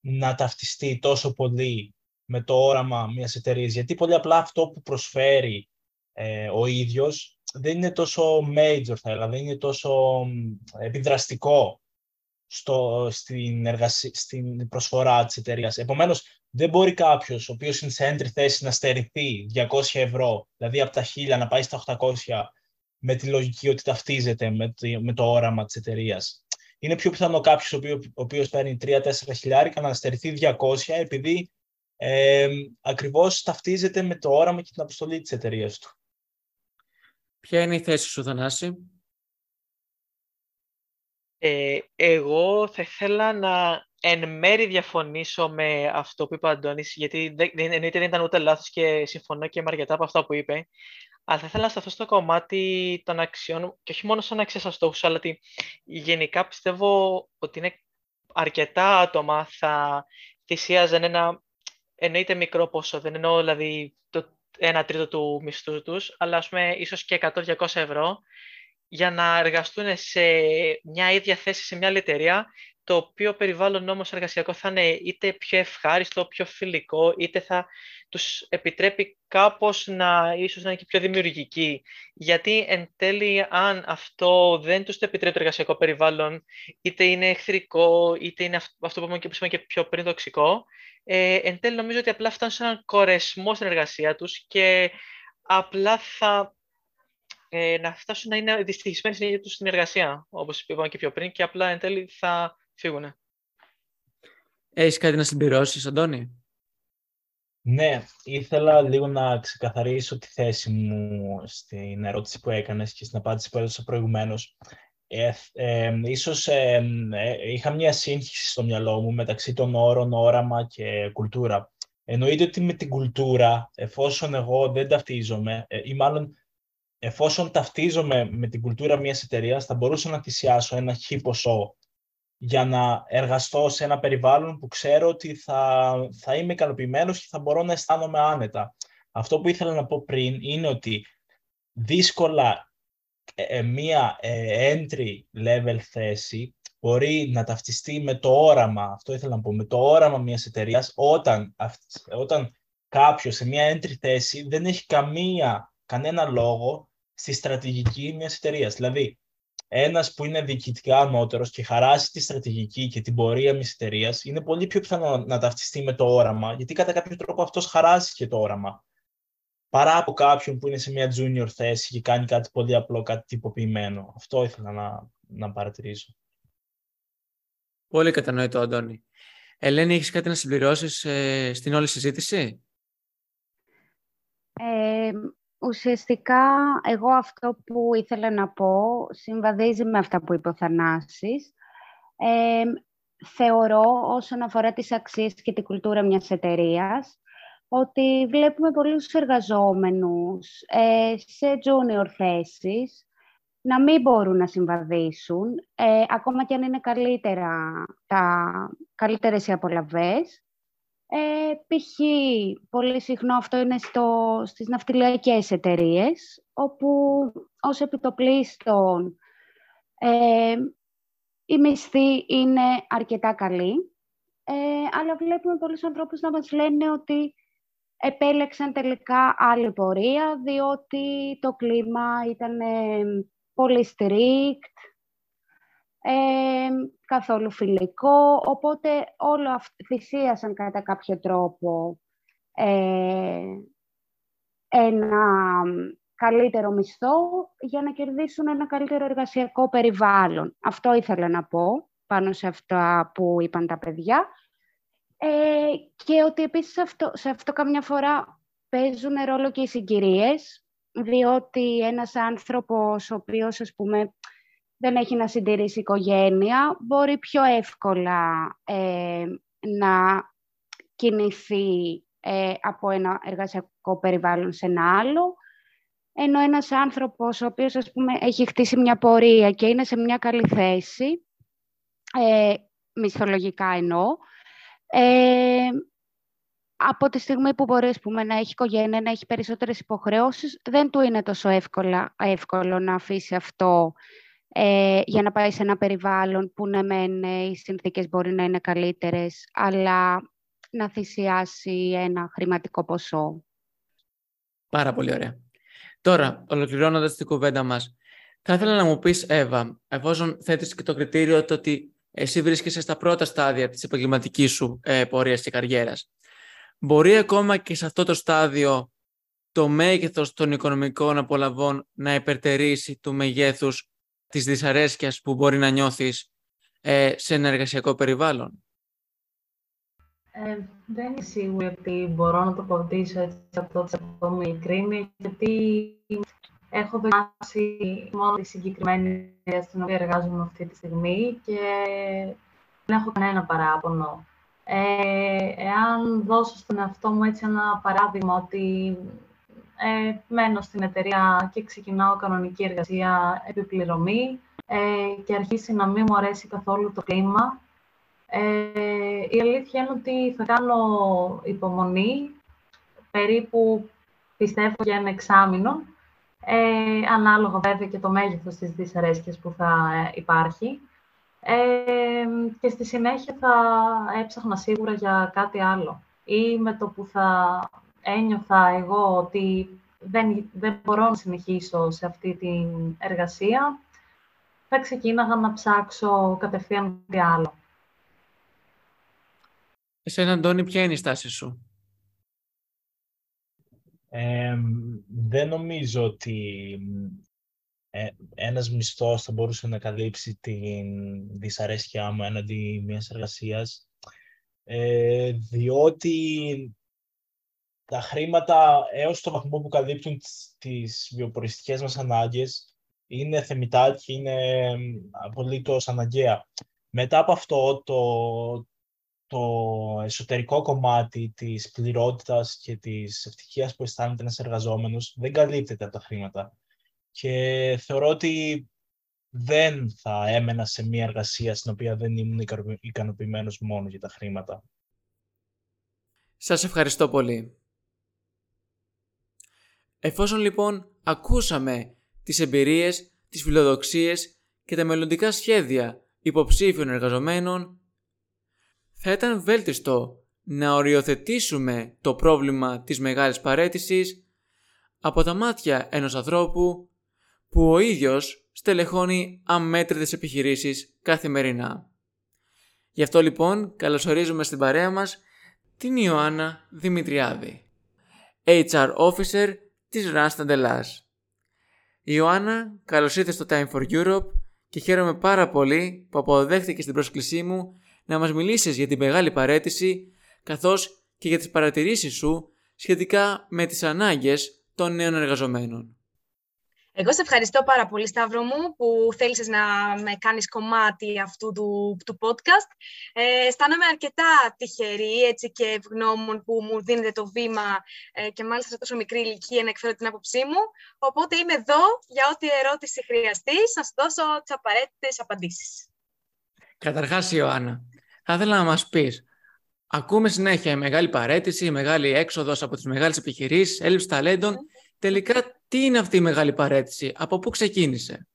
να ταυτιστεί τόσο πολύ με το όραμα μιας εταιρείας. γιατί πολύ απλά αυτό που προσφέρει ε, ο ίδιος δεν είναι τόσο major, θα έλεγα, δεν είναι τόσο επιδραστικό στο, στην, εργασία, στην προσφορά της εταιρείας. Επομένως, δεν μπορεί κάποιος ο οποίος είναι σε entry θέση να στερηθεί 200 ευρώ, δηλαδή από τα 1000 να πάει στα 800 με τη λογική ότι ταυτίζεται με το, με το όραμα της εταιρείας. Είναι πιο πιθανό κάποιος ο, ο οποίος παίρνει 3-4 χιλιάρικα να στερηθεί 200 επειδή ε, ακριβώς ταυτίζεται με το όραμα και την αποστολή της εταιρείας του. Ποια είναι η θέση σου, Θανάση; Ε, εγώ θα ήθελα να εν μέρη διαφωνήσω με αυτό που είπε ο Αντώνης, γιατί δεν, εννοείται δεν ήταν ούτε λάθος και συμφωνώ και με αρκετά από αυτά που είπε, αλλά θα ήθελα να σταθώ στο κομμάτι των αξιών, και όχι μόνο σαν αξία στόχους, αλλά ότι γενικά πιστεύω ότι είναι αρκετά άτομα θα θυσίαζαν ένα, εννοείται μικρό ποσό, δεν εννοώ δηλαδή το ένα τρίτο του μισθού τους, αλλά ας πούμε ίσως και 100-200 ευρώ, για να εργαστούν σε μια ίδια θέση σε μια άλλη εταιρεία, το οποίο περιβάλλον όμως εργασιακό θα είναι είτε πιο ευχάριστο, πιο φιλικό, είτε θα τους επιτρέπει κάπως να ίσως να είναι και πιο δημιουργικοί. Γιατί εν τέλει αν αυτό δεν τους το επιτρέπει το εργασιακό περιβάλλον, είτε είναι εχθρικό, είτε είναι αυτό που είπαμε και πιο πριν τοξικό, ε, εν τέλει νομίζω ότι απλά φτάνουν σε έναν κορεσμό στην εργασία τους και απλά θα ε, να φτάσουν να είναι δυστυχισμένοι στην ίδια τους στην εργασία, όπως είπαμε και πιο πριν, και απλά εν τέλει θα φύγουν. Έχεις κάτι να συμπληρώσεις, Αντώνη; Ναι, ήθελα λίγο να ξεκαθαρίσω τη θέση μου στην ερώτηση που έκανες και στην απάντηση που έδωσα προηγουμένως. Ε, ε, ίσως ε, είχα μια σύγχυση στο μυαλό μου μεταξύ των όρων όραμα και κουλτούρα. Εννοείται ότι με την κουλτούρα, εφόσον εγώ δεν ταυτίζομαι, ή μάλλον εφόσον ταυτίζομαι με την κουλτούρα μιας εταιρείας, θα μπορούσα να θυσιάσω ένα χι ποσό για να εργαστώ σε ένα περιβάλλον που ξέρω ότι θα, θα είμαι ικανοποιημένος και θα μπορώ να αισθάνομαι άνετα. Αυτό που ήθελα να πω πριν είναι ότι δύσκολα ε, ε, μία ε, entry level θέση μπορεί να ταυτιστεί με το όραμα, αυτό ήθελα να πω, με το όραμα μιας εταιρείας όταν, όταν κάποιος σε μία entry θέση δεν έχει καμία, κανένα λόγο στη στρατηγική μιας εταιρείας. Δηλαδή, ένας που είναι διοικητικά ανώτερος και χαράσει τη στρατηγική και την πορεία μιας εταιρείας, είναι πολύ πιο πιθανό να ταυτιστεί με το όραμα, γιατί κατά κάποιο τρόπο αυτός χαράσει και το όραμα. Παρά από κάποιον που είναι σε μια junior θέση και κάνει κάτι πολύ απλό, κάτι τυποποιημένο. Αυτό ήθελα να, να παρατηρήσω. Πολύ κατανοητό, Αντώνη. Ελένη, έχεις κάτι να συμπληρώσεις ε, στην όλη συζήτηση; Ε, Ουσιαστικά, εγώ αυτό που ήθελα να πω συμβαδίζει με αυτά που είπε ο Θανάσης. Ε, θεωρώ, όσον αφορά τις αξίες και την κουλτούρα μιας εταιρείας, ότι βλέπουμε πολλούς εργαζόμενους ε, σε junior θέσεις να μην μπορούν να συμβαδίσουν, ε, ακόμα και αν είναι καλύτερα, τα, καλύτερες οι απολαβές, Ε, π.χ. πολύ συχνό αυτό είναι στο, στις ναυτιλιακές εταιρείες, όπου ως επιτοπλίστων ε, η μισθή είναι αρκετά καλή, ε, αλλά βλέπουμε πολλούς ανθρώπους να μας λένε ότι επέλεξαν τελικά άλλη πορεία, διότι το κλίμα ήταν ε, πολύ strict, ε, καθόλου φιλικό, οπότε όλο αυτό θυσίασαν κατά κάποιο τρόπο ε, ένα καλύτερο μισθό για να κερδίσουν ένα καλύτερο εργασιακό περιβάλλον. Αυτό ήθελα να πω πάνω σε αυτά που είπαν τα παιδιά. Ε, και ότι επίσης αυτό, σε αυτό καμιά φορά παίζουν ρόλο και οι συγκυρίες, διότι ένας άνθρωπος ο οποίος, ας πούμε, δεν έχει να συντηρήσει οικογένεια, μπορεί πιο εύκολα ε, να κινηθεί ε, από ένα εργασιακό περιβάλλον σε ένα άλλο, ενώ ένας άνθρωπος ο οποίος ας πούμε, έχει χτίσει μια πορεία και είναι σε μια καλή θέση, ε, μισθολογικά εννοώ, ε, από τη στιγμή που μπορεί πούμε, να έχει οικογένεια, να έχει περισσότερες υποχρεώσεις, δεν του είναι τόσο εύκολα, εύκολο να αφήσει αυτό ε, για να πάει σε ένα περιβάλλον που ναι μεν ε, οι συνθήκες μπορεί να είναι καλύτερες, αλλά να θυσιάσει ένα χρηματικό ποσό. Πάρα πολύ ωραία. Τώρα, ολοκληρώνοντας την κουβέντα μας, θα ήθελα να μου πεις, Εύα, εφόσον θέτεις και το κριτήριο το ότι εσύ βρίσκεσαι στα πρώτα στάδια της επαγγελματικής σου ε, πορείας και καριέρας, μπορεί ακόμα και σε αυτό το στάδιο το μέγεθος των οικονομικών απολαβών να υπερτερήσει του μεγέθους της δυσαρέσκειας που μπορεί να νιώθεις ε, σε ένα εργασιακό περιβάλλον; Ε, δεν είμαι σίγουρη ότι μπορώ να το απαντήσω έτσι αυτό το με ειλικρίνη, γιατί έχω δοκιμάσει μόνο τη συγκεκριμένη στην οποία εργάζομαι αυτή τη στιγμή και δεν έχω κανένα παράπονο. Ε, εάν δώσω στον εαυτό μου έτσι ένα παράδειγμα ότι ε, μένω στην εταιρεία και ξεκινάω κανονική εργασία επιπληρωμή ε, και αρχίσει να μην μου αρέσει καθόλου το κλίμα. Ε, η αλήθεια είναι ότι θα κάνω υπομονή, περίπου πιστεύω για ένα εξάμεινο, ε, ανάλογα βέβαια και το μέγεθος της δυσαρέσκειας που θα υπάρχει. Ε, και στη συνέχεια θα έψαχνα σίγουρα για κάτι άλλο. Ή με το που θα ένιωθα εγώ ότι δεν, δεν μπορώ να συνεχίσω σε αυτή την εργασία, θα ξεκίναγα να ψάξω κατευθείαν τι άλλο. Εσένα, Αντώνη, ποια είναι η στάση σου; δεν νομίζω ότι ε, ένας μισθός θα μπορούσε να καλύψει την δυσαρέσκειά μου έναντι μιας εργασίας, ε, διότι τα χρήματα έως το βαθμό που καλύπτουν τις βιοποριστικές μας ανάγκες είναι θεμητά και είναι απολύτως αναγκαία. Μετά από αυτό, το, το εσωτερικό κομμάτι της πληρότητας και της ευτυχίας που αισθάνεται ένας εργαζόμενος δεν καλύπτεται από τα χρήματα. Και θεωρώ ότι δεν θα έμενα σε μια εργασία στην οποία δεν ήμουν ικανοποιημένος μόνο για τα χρήματα. Σας ευχαριστώ πολύ. Εφόσον λοιπόν ακούσαμε τις εμπειρίες, τις φιλοδοξίες και τα μελλοντικά σχέδια υποψήφιων εργαζομένων, θα ήταν βέλτιστο να οριοθετήσουμε το πρόβλημα της μεγάλης παρέτησης από τα μάτια ενός ανθρώπου που ο ίδιος στελεχώνει αμέτρητες επιχειρήσεις καθημερινά. Γι' αυτό λοιπόν καλωσορίζουμε στην παρέα μας την Ιωάννα Δημητριάδη, HR Officer της Randstad Ελλάς. Ιωάννα, καλώς ήρθες στο Time for Europe και χαίρομαι πάρα πολύ που αποδέχτηκες την πρόσκλησή μου να μας μιλήσεις για την μεγάλη παρέτηση καθώς και για τις παρατηρήσεις σου σχετικά με τις ανάγκες των νέων εργαζομένων. Εγώ σε ευχαριστώ πάρα πολύ, Σταύρο μου, που θέλησες να με κάνεις κομμάτι αυτού του, του podcast. Ε, αισθάνομαι αρκετά τυχερή έτσι, και ευγνώμων που μου δίνετε το βήμα ε, και μάλιστα σε τόσο μικρή ηλικία να εκφέρω την άποψή μου. Οπότε είμαι εδώ για ό,τι ερώτηση χρειαστεί, να σου δώσω τις απαραίτητες απαντήσεις. Καταρχάς, Ιωάννα, θα ήθελα να μας πεις, Ακούμε συνέχεια η μεγάλη παρέτηση, η μεγάλη έξοδος από τις μεγάλες επιχειρήσεις, έλλειψη ταλέντων. Τελικά, τι είναι αυτή η μεγάλη παρέτηση, από πού ξεκίνησε;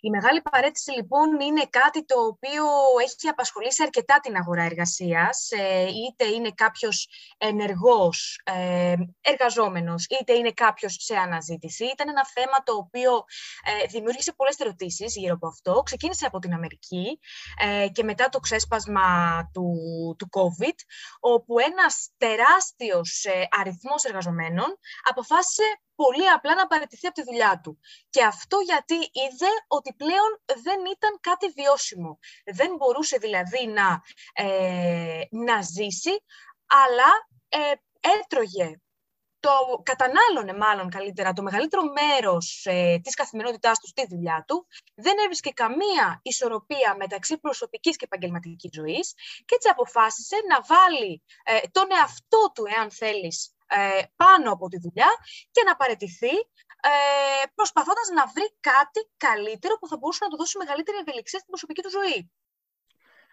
Η μεγάλη παρέτηση λοιπόν είναι κάτι το οποίο έχει απασχολήσει αρκετά την αγορά εργασίας, ε, είτε είναι κάποιος ενεργός ε, εργαζόμενος, είτε είναι κάποιος σε αναζήτηση. Ήταν ένα θέμα το οποίο ε, δημιούργησε πολλές ερωτήσεις γύρω από αυτό. Ξεκίνησε από την Αμερική και μετά το ξέσπασμα του, του COVID, όπου ένας τεράστιος αριθμός εργαζομένων αποφάσισε πολύ απλά να παραιτηθεί από τη δουλειά του. Και αυτό γιατί είδε ότι πλέον δεν ήταν κάτι βιώσιμο. Δεν μπορούσε δηλαδή να, ε, να ζήσει, αλλά ε, έτρωγε το κατανάλωνε μάλλον καλύτερα το μεγαλύτερο μέρος ε, της καθημερινότητάς του στη δουλειά του, δεν έβρισκε καμία ισορροπία μεταξύ προσωπικής και επαγγελματικής ζωής και έτσι αποφάσισε να βάλει ε, τον εαυτό του, εάν θέλεις, ε, πάνω από τη δουλειά και να παραιτηθεί ε, προσπαθώντας να βρει κάτι καλύτερο που θα μπορούσε να του δώσει μεγαλύτερη ευελιξία στην προσωπική του ζωή.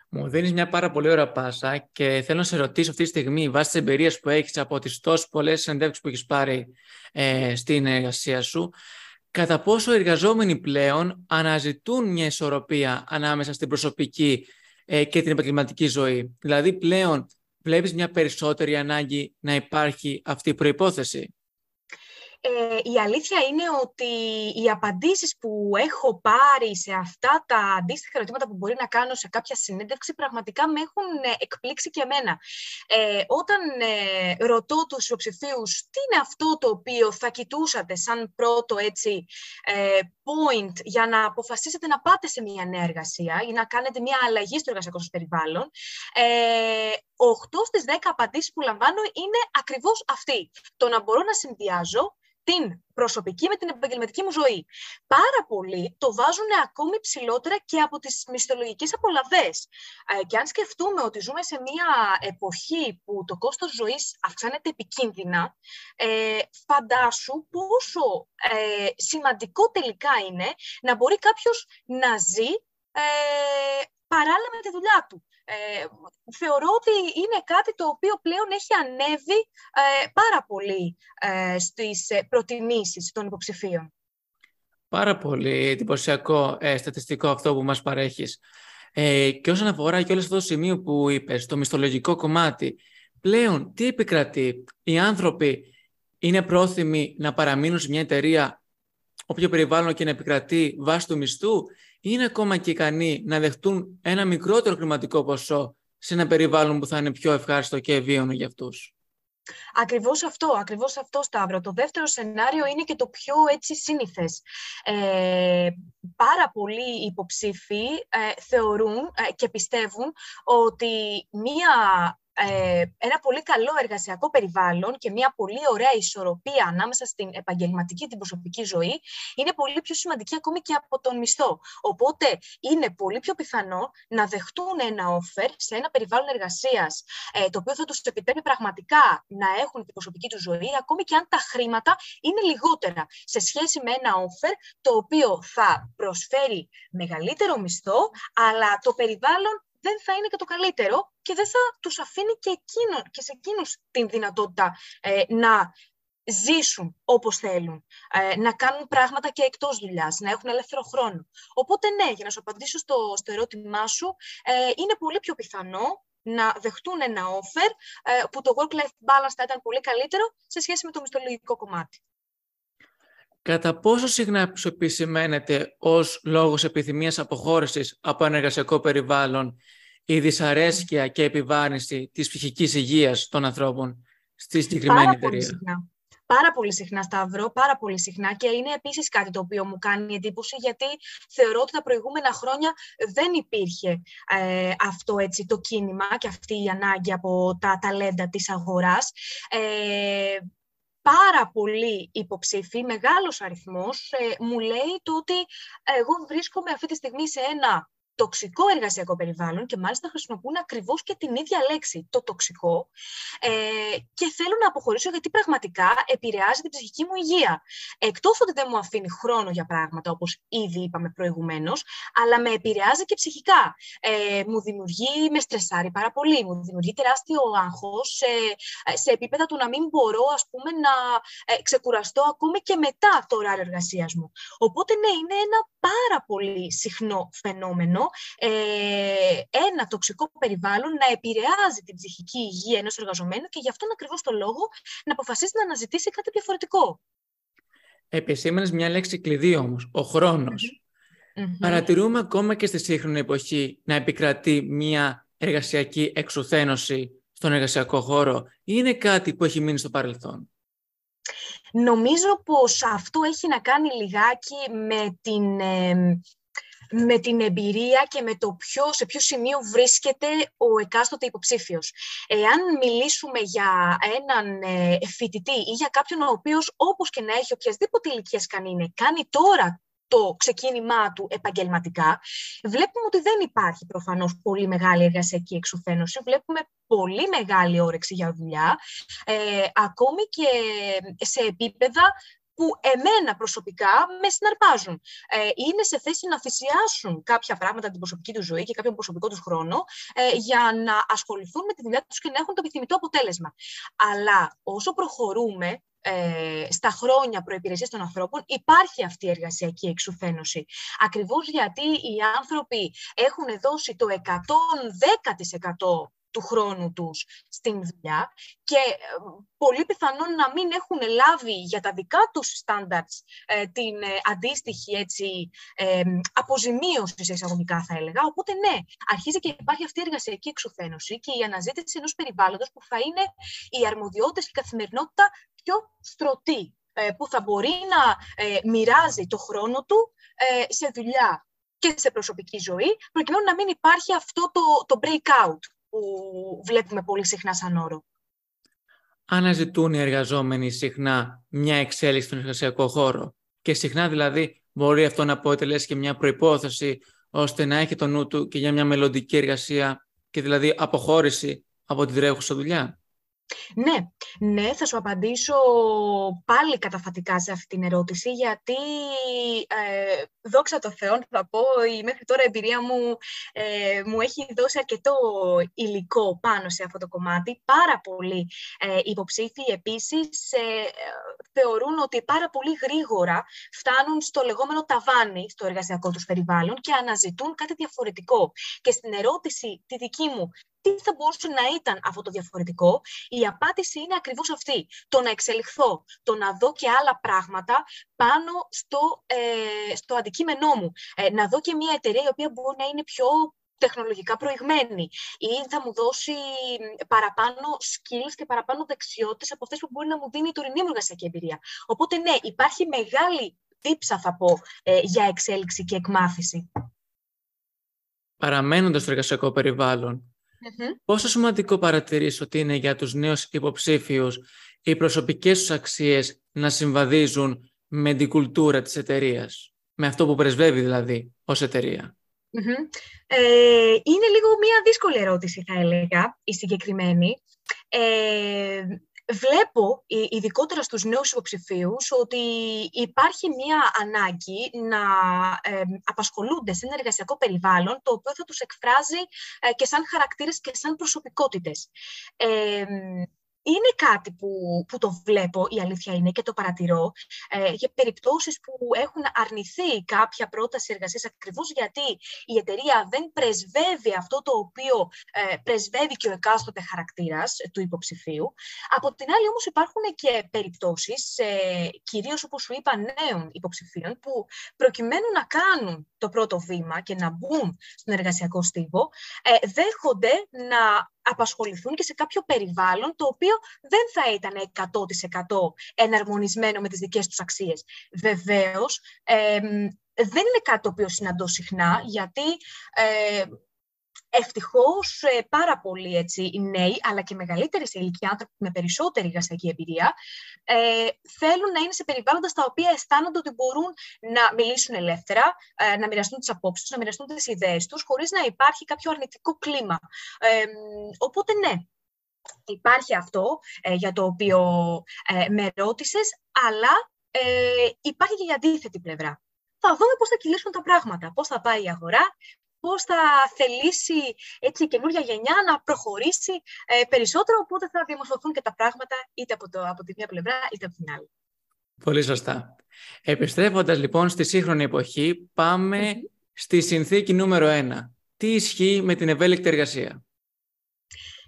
Μου δίνεις μια πάρα πολύ ωραία πάσα και θέλω να σε ρωτήσω αυτή τη στιγμή, βάσει τη εμπειρία που έχεις από τις τόσες πολλές συνεντεύξεις που έχεις πάρει ε, στην εργασία σου, κατά πόσο οι εργαζόμενοι πλέον αναζητούν μια ισορροπία ανάμεσα στην προσωπική ε, και την επαγγελματική ζωή; Δηλαδή, πλέον βλέπεις μια περισσότερη ανάγκη να υπάρχει αυτή η προϋπόθεση; Ε, η αλήθεια είναι ότι οι απαντήσεις που έχω πάρει σε αυτά τα αντίστοιχα ερωτήματα που μπορεί να κάνω σε κάποια συνέντευξη πραγματικά με έχουν ε, εκπλήξει και εμένα. Ε, όταν ε, ρωτώ τους υποψηφίους τι είναι αυτό το οποίο θα κοιτούσατε σαν πρώτο έτσι, ε, point για να αποφασίσετε να πάτε σε μια νέα εργασία ή να κάνετε μια αλλαγή στο εργασιακό σας περιβάλλον, ε, 8 στις 10 απαντήσεις που λαμβάνω είναι ακριβώς αυτή. Το να μπορώ να συνδυάζω την προσωπική με την επαγγελματική μου ζωή. Πάρα πολλοί το βάζουν ακόμη ψηλότερα και από τις μισθολογικές απολαβές. Ε, και αν σκεφτούμε ότι ζούμε σε μια εποχή που το κόστος ζωής αυξάνεται επικίνδυνα, ε, φαντάσου πόσο ε, σημαντικό τελικά είναι να μπορεί κάποιος να ζει ε, παράλληλα με τη δουλειά του. Ε, θεωρώ ότι είναι κάτι το οποίο πλέον έχει ανέβει ε, πάρα πολύ ε, στις ε, προτιμήσεις των υποψηφίων. Πάρα πολύ εντυπωσιακό ε, στατιστικό αυτό που μας παρέχεις. Ε, και όσον αφορά και όλο αυτό το σημείο που είπες, το μισθολογικό κομμάτι, πλέον τι επικρατεί; Οι άνθρωποι είναι πρόθυμοι να παραμείνουν σε μια εταιρεία όποιο περιβάλλον και να επικρατεί βάσει του μισθού είναι ακόμα και ικανοί να δεχτούν ένα μικρότερο χρηματικό ποσό σε ένα περιβάλλον που θα είναι πιο ευχάριστο και ευίωνο για αυτούς. Ακριβώς αυτό, ακριβώς αυτό Σταύρο. Το δεύτερο σενάριο είναι και το πιο έτσι σύνηθες. Ε, πάρα πολλοί υποψήφοι ε, θεωρούν ε, και πιστεύουν ότι μία ε, ένα πολύ καλό εργασιακό περιβάλλον και μια πολύ ωραία ισορροπία ανάμεσα στην επαγγελματική και την προσωπική ζωή είναι πολύ πιο σημαντική ακόμη και από τον μισθό. Οπότε είναι πολύ πιο πιθανό να δεχτούν ένα offer σε ένα περιβάλλον εργασίας ε, το οποίο θα τους επιτρέπει πραγματικά να έχουν την προσωπική τους ζωή, ακόμη και αν τα χρήματα είναι λιγότερα σε σχέση με ένα offer το οποίο θα προσφέρει μεγαλύτερο μισθό, αλλά το περιβάλλον δεν θα είναι και το καλύτερο και δεν θα τους αφήνει και, εκείνο, και σε εκείνους την δυνατότητα ε, να ζήσουν όπως θέλουν, ε, να κάνουν πράγματα και εκτός δουλειάς, να έχουν ελεύθερο χρόνο. Οπότε ναι, για να σου απαντήσω στο, στο ερώτημά σου, ε, είναι πολύ πιο πιθανό να δεχτούν ένα offer που το work-life balance θα ήταν πολύ καλύτερο σε σχέση με το μισθολογικό κομμάτι. Κατά πόσο συχνά επισημαίνεται ως λόγος επιθυμίας αποχώρησης από ένα εργασιακό περιβάλλον η δυσαρέσκεια και επιβάρυνση της ψυχικής υγείας των ανθρώπων στη συγκεκριμένη πάρα εταιρεία. Πολύ συχνά. Πάρα πολύ συχνά, Σταύρο, πάρα πολύ συχνά και είναι επίσης κάτι το οποίο μου κάνει εντύπωση γιατί θεωρώ ότι τα προηγούμενα χρόνια δεν υπήρχε ε, αυτό έτσι το κίνημα και αυτή η ανάγκη από τα ταλέντα της αγοράς. Ε, πάρα πολλοί υποψήφοι, μεγάλος αριθμός, ε, μου λέει το ότι εγώ βρίσκομαι αυτή τη στιγμή σε ένα τοξικό εργασιακό περιβάλλον και μάλιστα χρησιμοποιούν ακριβώς και την ίδια λέξη, το τοξικό, ε, και θέλω να αποχωρήσω γιατί πραγματικά επηρεάζει την ψυχική μου υγεία. Εκτός ότι δεν μου αφήνει χρόνο για πράγματα, όπως ήδη είπαμε προηγουμένως, αλλά με επηρεάζει και ψυχικά. Ε, μου δημιουργεί, με στρεσάρει πάρα πολύ, μου δημιουργεί τεράστιο άγχος σε, σε επίπεδα του να μην μπορώ, ας πούμε, να ε, ξεκουραστώ ακόμη και μετά το ωράριο εργασίας μου. Οπότε, ναι, είναι ένα πάρα πολύ συχνό φαινόμενο ε, ένα τοξικό περιβάλλον να επηρεάζει την ψυχική υγεία ενός εργαζομένου και γι' αυτόν ακριβώς το λόγο να αποφασίσει να αναζητήσει κάτι διαφορετικό. Επισήμενες μια λέξη κλειδί όμως, ο χρονος Παρατηρούμε ακόμα και στη σύγχρονη εποχή να επικρατεί μια εργασιακή εξουθένωση στον εργασιακό χώρο ή είναι κάτι που έχει μείνει στο παρελθόν; Νομίζω πως αυτό έχει να κάνει λιγάκι με την, με την εμπειρία και με το ποιο, σε ποιο σημείο βρίσκεται ο εκάστοτε υποψήφιος. Εάν μιλήσουμε για έναν ε, φοιτητή ή για κάποιον ο οποίος όπως και να έχει οποιασδήποτε ηλικία καν είναι, κάνει τώρα το ξεκίνημά του επαγγελματικά, βλέπουμε ότι δεν υπάρχει προφανώς πολύ μεγάλη εργασιακή εξουθένωση, βλέπουμε πολύ μεγάλη όρεξη για δουλειά, ε, ακόμη και σε επίπεδα που εμένα προσωπικά με συναρπάζουν. Ε, είναι σε θέση να θυσιάσουν κάποια πράγματα την προσωπική τους ζωή και κάποιο προσωπικό τους χρόνο ε, για να ασχοληθούν με τη δουλειά τους και να έχουν το επιθυμητό αποτέλεσμα. Αλλά όσο προχωρούμε ε, στα χρόνια προϋπηρεσίας των ανθρώπων υπάρχει αυτή η εργασιακή εξουθένωση. Ακριβώς γιατί οι άνθρωποι έχουν δώσει το 110% του χρόνου τους στην δουλειά και ε, πολύ πιθανόν να μην έχουν λάβει για τα δικά τους standards ε, την ε, αντίστοιχη έτσι, αποζημίωση σε εισαγωγικά θα έλεγα. Οπότε ναι, αρχίζει και υπάρχει αυτή η εργασιακή εξουθένωση και η αναζήτηση ενός περιβάλλοντος που θα είναι οι αρμοδιότητες και η καθημερινότητα πιο στρωτή που θα μπορεί να μοιράζει το χρόνο του σε δουλειά και σε προσωπική ζωή, προκειμένου να μην υπάρχει αυτό το, το breakout που βλέπουμε πολύ συχνά σαν όρο. Αναζητούν οι εργαζόμενοι συχνά μια εξέλιξη στον εργασιακό χώρο και συχνά δηλαδή μπορεί αυτό να αποτελέσει και μια προϋπόθεση ώστε να έχει το νου του και για μια μελλοντική εργασία και δηλαδή αποχώρηση από τη τρέχουσα δουλειά. Ναι, ναι, θα σου απαντήσω πάλι καταφατικά σε αυτή την ερώτηση, γιατί ε, δόξα τω Θεώ, θα πω, η μέχρι τώρα εμπειρία μου ε, μου έχει δώσει αρκετό υλικό πάνω σε αυτό το κομμάτι. Πάρα πολλοί ε, υποψήφοι επίσης ε, θεωρούν ότι πάρα πολύ γρήγορα φτάνουν στο λεγόμενο ταβάνι στο εργασιακό τους περιβάλλον και αναζητούν κάτι διαφορετικό. Και στην ερώτηση τη δική μου, τι θα μπορούσε να ήταν αυτό το διαφορετικό, η απάντηση είναι ακριβώς αυτή. Το να εξελιχθώ, το να δω και άλλα πράγματα πάνω στο, ε, στο αντικείμενό μου. Ε, να δω και μια εταιρεία η οποία μπορεί να είναι πιο τεχνολογικά προηγμένη ή θα μου δώσει παραπάνω skills και παραπάνω δεξιότητες από αυτές που μπορεί να μου δίνει η τωρινή μου εργασιακή εμπειρία. Οπότε ναι, υπάρχει μεγάλη τύψα θα πω ε, για εξέλιξη και εκμάθηση. Παραμένοντας στο εργασιακό περιβάλλον, Πόσο σημαντικό παρατηρείς ότι είναι για τους νέους υποψήφιους οι προσωπικές τους αξίες να συμβαδίζουν με την κουλτούρα της εταιρείας, με αυτό που πρεσβεύει δηλαδή ως εταιρεία. Ε, είναι λίγο μία δύσκολη ερώτηση θα έλεγα, η συγκεκριμένη. Ε, Βλέπω, ειδικότερα στους νέους υποψηφίους, ότι υπάρχει μία ανάγκη να ε, απασχολούνται σε ένα εργασιακό περιβάλλον, το οποίο θα τους εκφράζει ε, και σαν χαρακτήρες και σαν προσωπικότητες. Ε, είναι κάτι που, που το βλέπω, η αλήθεια είναι, και το παρατηρώ, ε, για περιπτώσεις που έχουν αρνηθεί κάποια πρόταση εργασίας ακριβώς γιατί η εταιρεία δεν πρεσβεύει αυτό το οποίο ε, πρεσβεύει και ο εκάστοτε χαρακτήρας του υποψηφίου. Από την άλλη όμως υπάρχουν και περιπτώσεις, ε, κυρίως όπως σου είπα νέων υποψηφίων, που προκειμένου να κάνουν το πρώτο βήμα και να μπουν στον εργασιακό στίβο, ε, δέχονται να απασχοληθούν και σε κάποιο περιβάλλον το οποίο δεν θα ήταν 100% εναρμονισμένο με τις δικές τους αξίες. Βεβαίως, δεν είναι κάτι το οποίο συναντώ συχνά, γιατί ε, Ευτυχώς ε, πάρα πολλοί έτσι, οι νέοι, αλλά και μεγαλύτεροι σε ηλικία άνθρωποι με περισσότερη εργασιακή εμπειρία, ε, θέλουν να είναι σε περιβάλλοντα στα οποία αισθάνονται ότι μπορούν να μιλήσουν ελεύθερα, ε, να μοιραστούν τις απόψεις τους, να μοιραστούν τις ιδέες τους, χωρίς να υπάρχει κάποιο αρνητικό κλίμα. Ε, οπότε ναι, υπάρχει αυτό ε, για το οποίο ε, με ρώτησες, αλλά ε, υπάρχει και η αντίθετη πλευρά. Θα δούμε πώς θα κυλήσουν τα πράγματα, πώς θα πάει η αγορά, πώς θα θελήσει έτσι, η καινούργια γενιά να προχωρήσει ε, περισσότερο, οπότε θα διαμορφωθούν και τα πράγματα είτε από, το, από τη μία πλευρά είτε από την άλλη. Πολύ σωστά. Επιστρέφοντας λοιπόν στη σύγχρονη εποχή, στη συνθήκη νούμερο 1. Τι ισχύει με την ευέλικτη εργασία;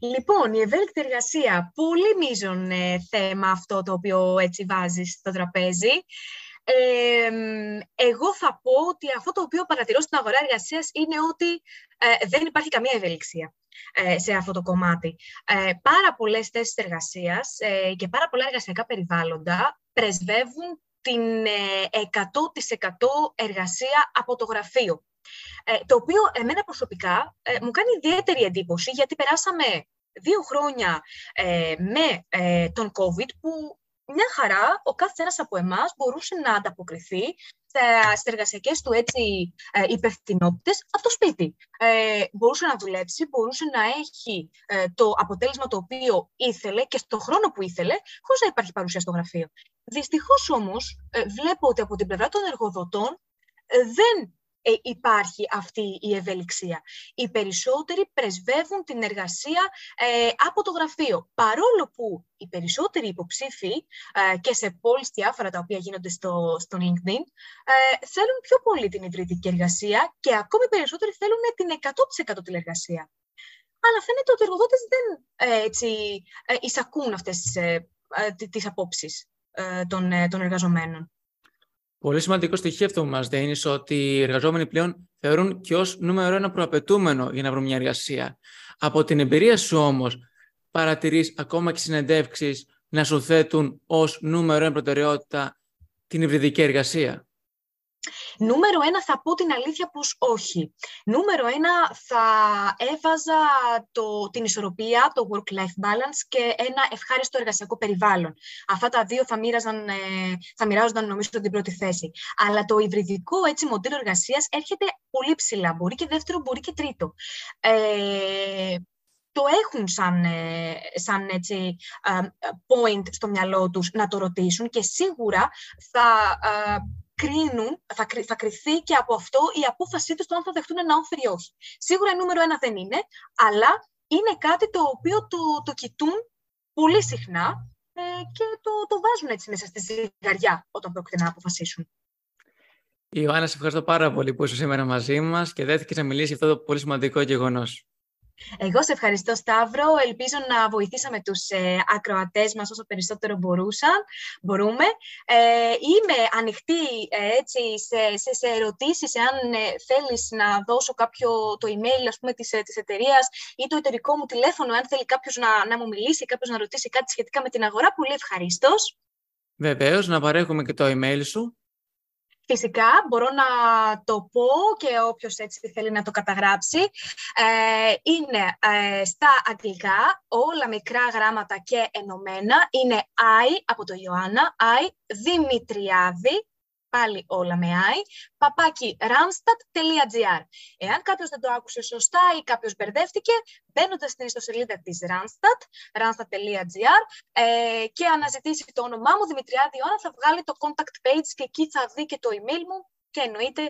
Λοιπόν, η ευέλικτη εργασία, πολύ μείζον ε, θέμα αυτό το οποίο έτσι βάζεις στο τραπέζι εγώ θα πω ότι αυτό το οποίο παρατηρώ στην αγορά εργασίας είναι ότι ε, δεν υπάρχει καμία ευελιξία ε, σε αυτό το κομμάτι. Ε, πάρα πολλές θέσεις εργασίας ε, και πάρα πολλά εργασιακά περιβάλλοντα πρεσβεύουν την 100% εργασία από το γραφείο. το οποίο εμένα προσωπικά μου κάνει ιδιαίτερη εντύπωση γιατί περάσαμε δύο χρόνια με τον COVID που μια χαρά ο κάθε ένας από εμάς μπορούσε να ανταποκριθεί στις εργασιακές του έτσι ε, υπευθυνότητες από το σπίτι. Ε, μπορούσε να δουλέψει, μπορούσε να έχει ε, το αποτέλεσμα το οποίο ήθελε και στο χρόνο που ήθελε, χωρίς να υπάρχει παρουσία στο γραφείο. Δυστυχώς όμως ε, βλέπω ότι από την πλευρά των εργοδοτών δεν ε, υπάρχει αυτή η ευελιξία. Οι περισσότεροι πρεσβεύουν την εργασία ε, από το γραφείο. Παρόλο που οι περισσότεροι υποψήφοι ε, και σε πόλεις διάφορα τα οποία γίνονται στο, στο LinkedIn ε, θέλουν πιο πολύ την ιδρυτική εργασία και ακόμη περισσότεροι θέλουν την 100% τηλεργασία. Αλλά φαίνεται ότι οι εργοδότες δεν έτσι, εισακούν αυτές τις, τις απόψεις των, των εργαζομένων. Πολύ σημαντικό στοιχείο αυτό που μας δίνεις ότι οι εργαζόμενοι πλέον θεωρούν και ως νούμερο ένα προαπαιτούμενο για να βρουν μια εργασία. Από την εμπειρία σου όμως, παρατηρείς ακόμα και συνεντεύξεις να σου θέτουν ως νούμερο ένα προτεραιότητα την υβριδική εργασία; Νούμερο ένα θα πω την αλήθεια πως όχι. Νούμερο ένα θα έβαζα το, την ισορροπία, το work-life balance και ένα ευχάριστο εργασιακό περιβάλλον. Αυτά τα δύο θα, μοίραζαν, ε, θα μοιράζονταν νομίζω την πρώτη θέση. Αλλά το υβριδικό έτσι, μοντέλο εργασίας έρχεται πολύ ψηλά. Μπορεί και δεύτερο, μπορεί και τρίτο. Ε, το έχουν σαν, ε, σαν έτσι, point στο μυαλό τους να το ρωτήσουν και σίγουρα θα κρίνουν, θα, κρυ, θα κρυθεί και από αυτό η απόφασή τους το αν θα δεχτούν ένα όφερ ή όχι. Σίγουρα νούμερο ένα δεν είναι, αλλά είναι κάτι το οποίο το, το κοιτούν πολύ συχνά ε, και το, το βάζουν έτσι μέσα στη ζυγαριά όταν πρόκειται να αποφασίσουν. Ιωάννα, σε ευχαριστώ πάρα πολύ που είσαι σήμερα μαζί μας και δέθηκες να μιλήσεις για αυτό το πολύ σημαντικό γεγονός. Εγώ σε ευχαριστώ Σταύρο. Ελπίζω να βοηθήσαμε τους ε, ακροατές μας όσο περισσότερο μπορούσαν, μπορούμε. Ε, είμαι ανοιχτή ε, έτσι, σε, σε, σε ερωτήσεις, εάν ε, θέλεις να δώσω κάποιο το email ας πούμε, της, ε, της εταιρείας ή το εταιρικό μου τηλέφωνο, αν θέλει κάποιος να, να μου μιλήσει, κάποιος να ρωτήσει κάτι σχετικά με την αγορά, πολύ ευχαρίστως. Βεβαίως, να παρέχουμε και το email σου. Φυσικά μπορώ να το πω και όποιος έτσι θέλει να το καταγράψει. Ε, είναι ε, στα αγγλικά όλα μικρά γράμματα και ενωμένα. Είναι I από το Ιωάννα, I Δημητριάδη, πάλι όλα με I, παπάκι randstad.gr. Εάν κάποιος δεν το άκουσε σωστά ή κάποιος μπερδεύτηκε, μπαίνοντας στην ιστοσελίδα της Randstad, randstad.gr ε, και αναζητήσει το όνομά μου, Δημητριάδη Ιωάννα, θα βγάλει το contact page και εκεί θα δει και το email μου και εννοείται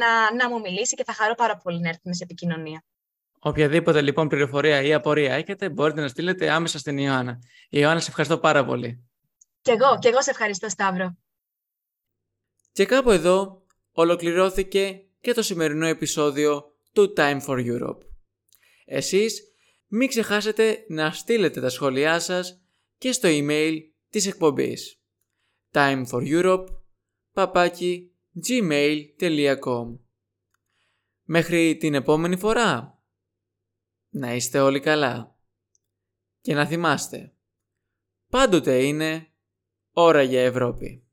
να, να μου μιλήσει και θα χαρώ πάρα πολύ να έρθουμε σε επικοινωνία. Οποιαδήποτε λοιπόν πληροφορία ή απορία έχετε, μπορείτε να στείλετε άμεσα στην Ιωάννα. Ιωάννα, σε ευχαριστώ πάρα πολύ. Κι εγώ, κι εγώ σε ευχαριστώ, Σταύρο. Και κάπου εδώ ολοκληρώθηκε και το σημερινό επεισόδιο του Time for Europe. Εσείς μην ξεχάσετε να στείλετε τα σχόλιά σας και στο email της εκπομπής timeforeurope gmail.com Μέχρι την επόμενη φορά. Να είστε όλοι καλά. Και να θυμάστε, πάντοτε είναι ώρα για Ευρώπη.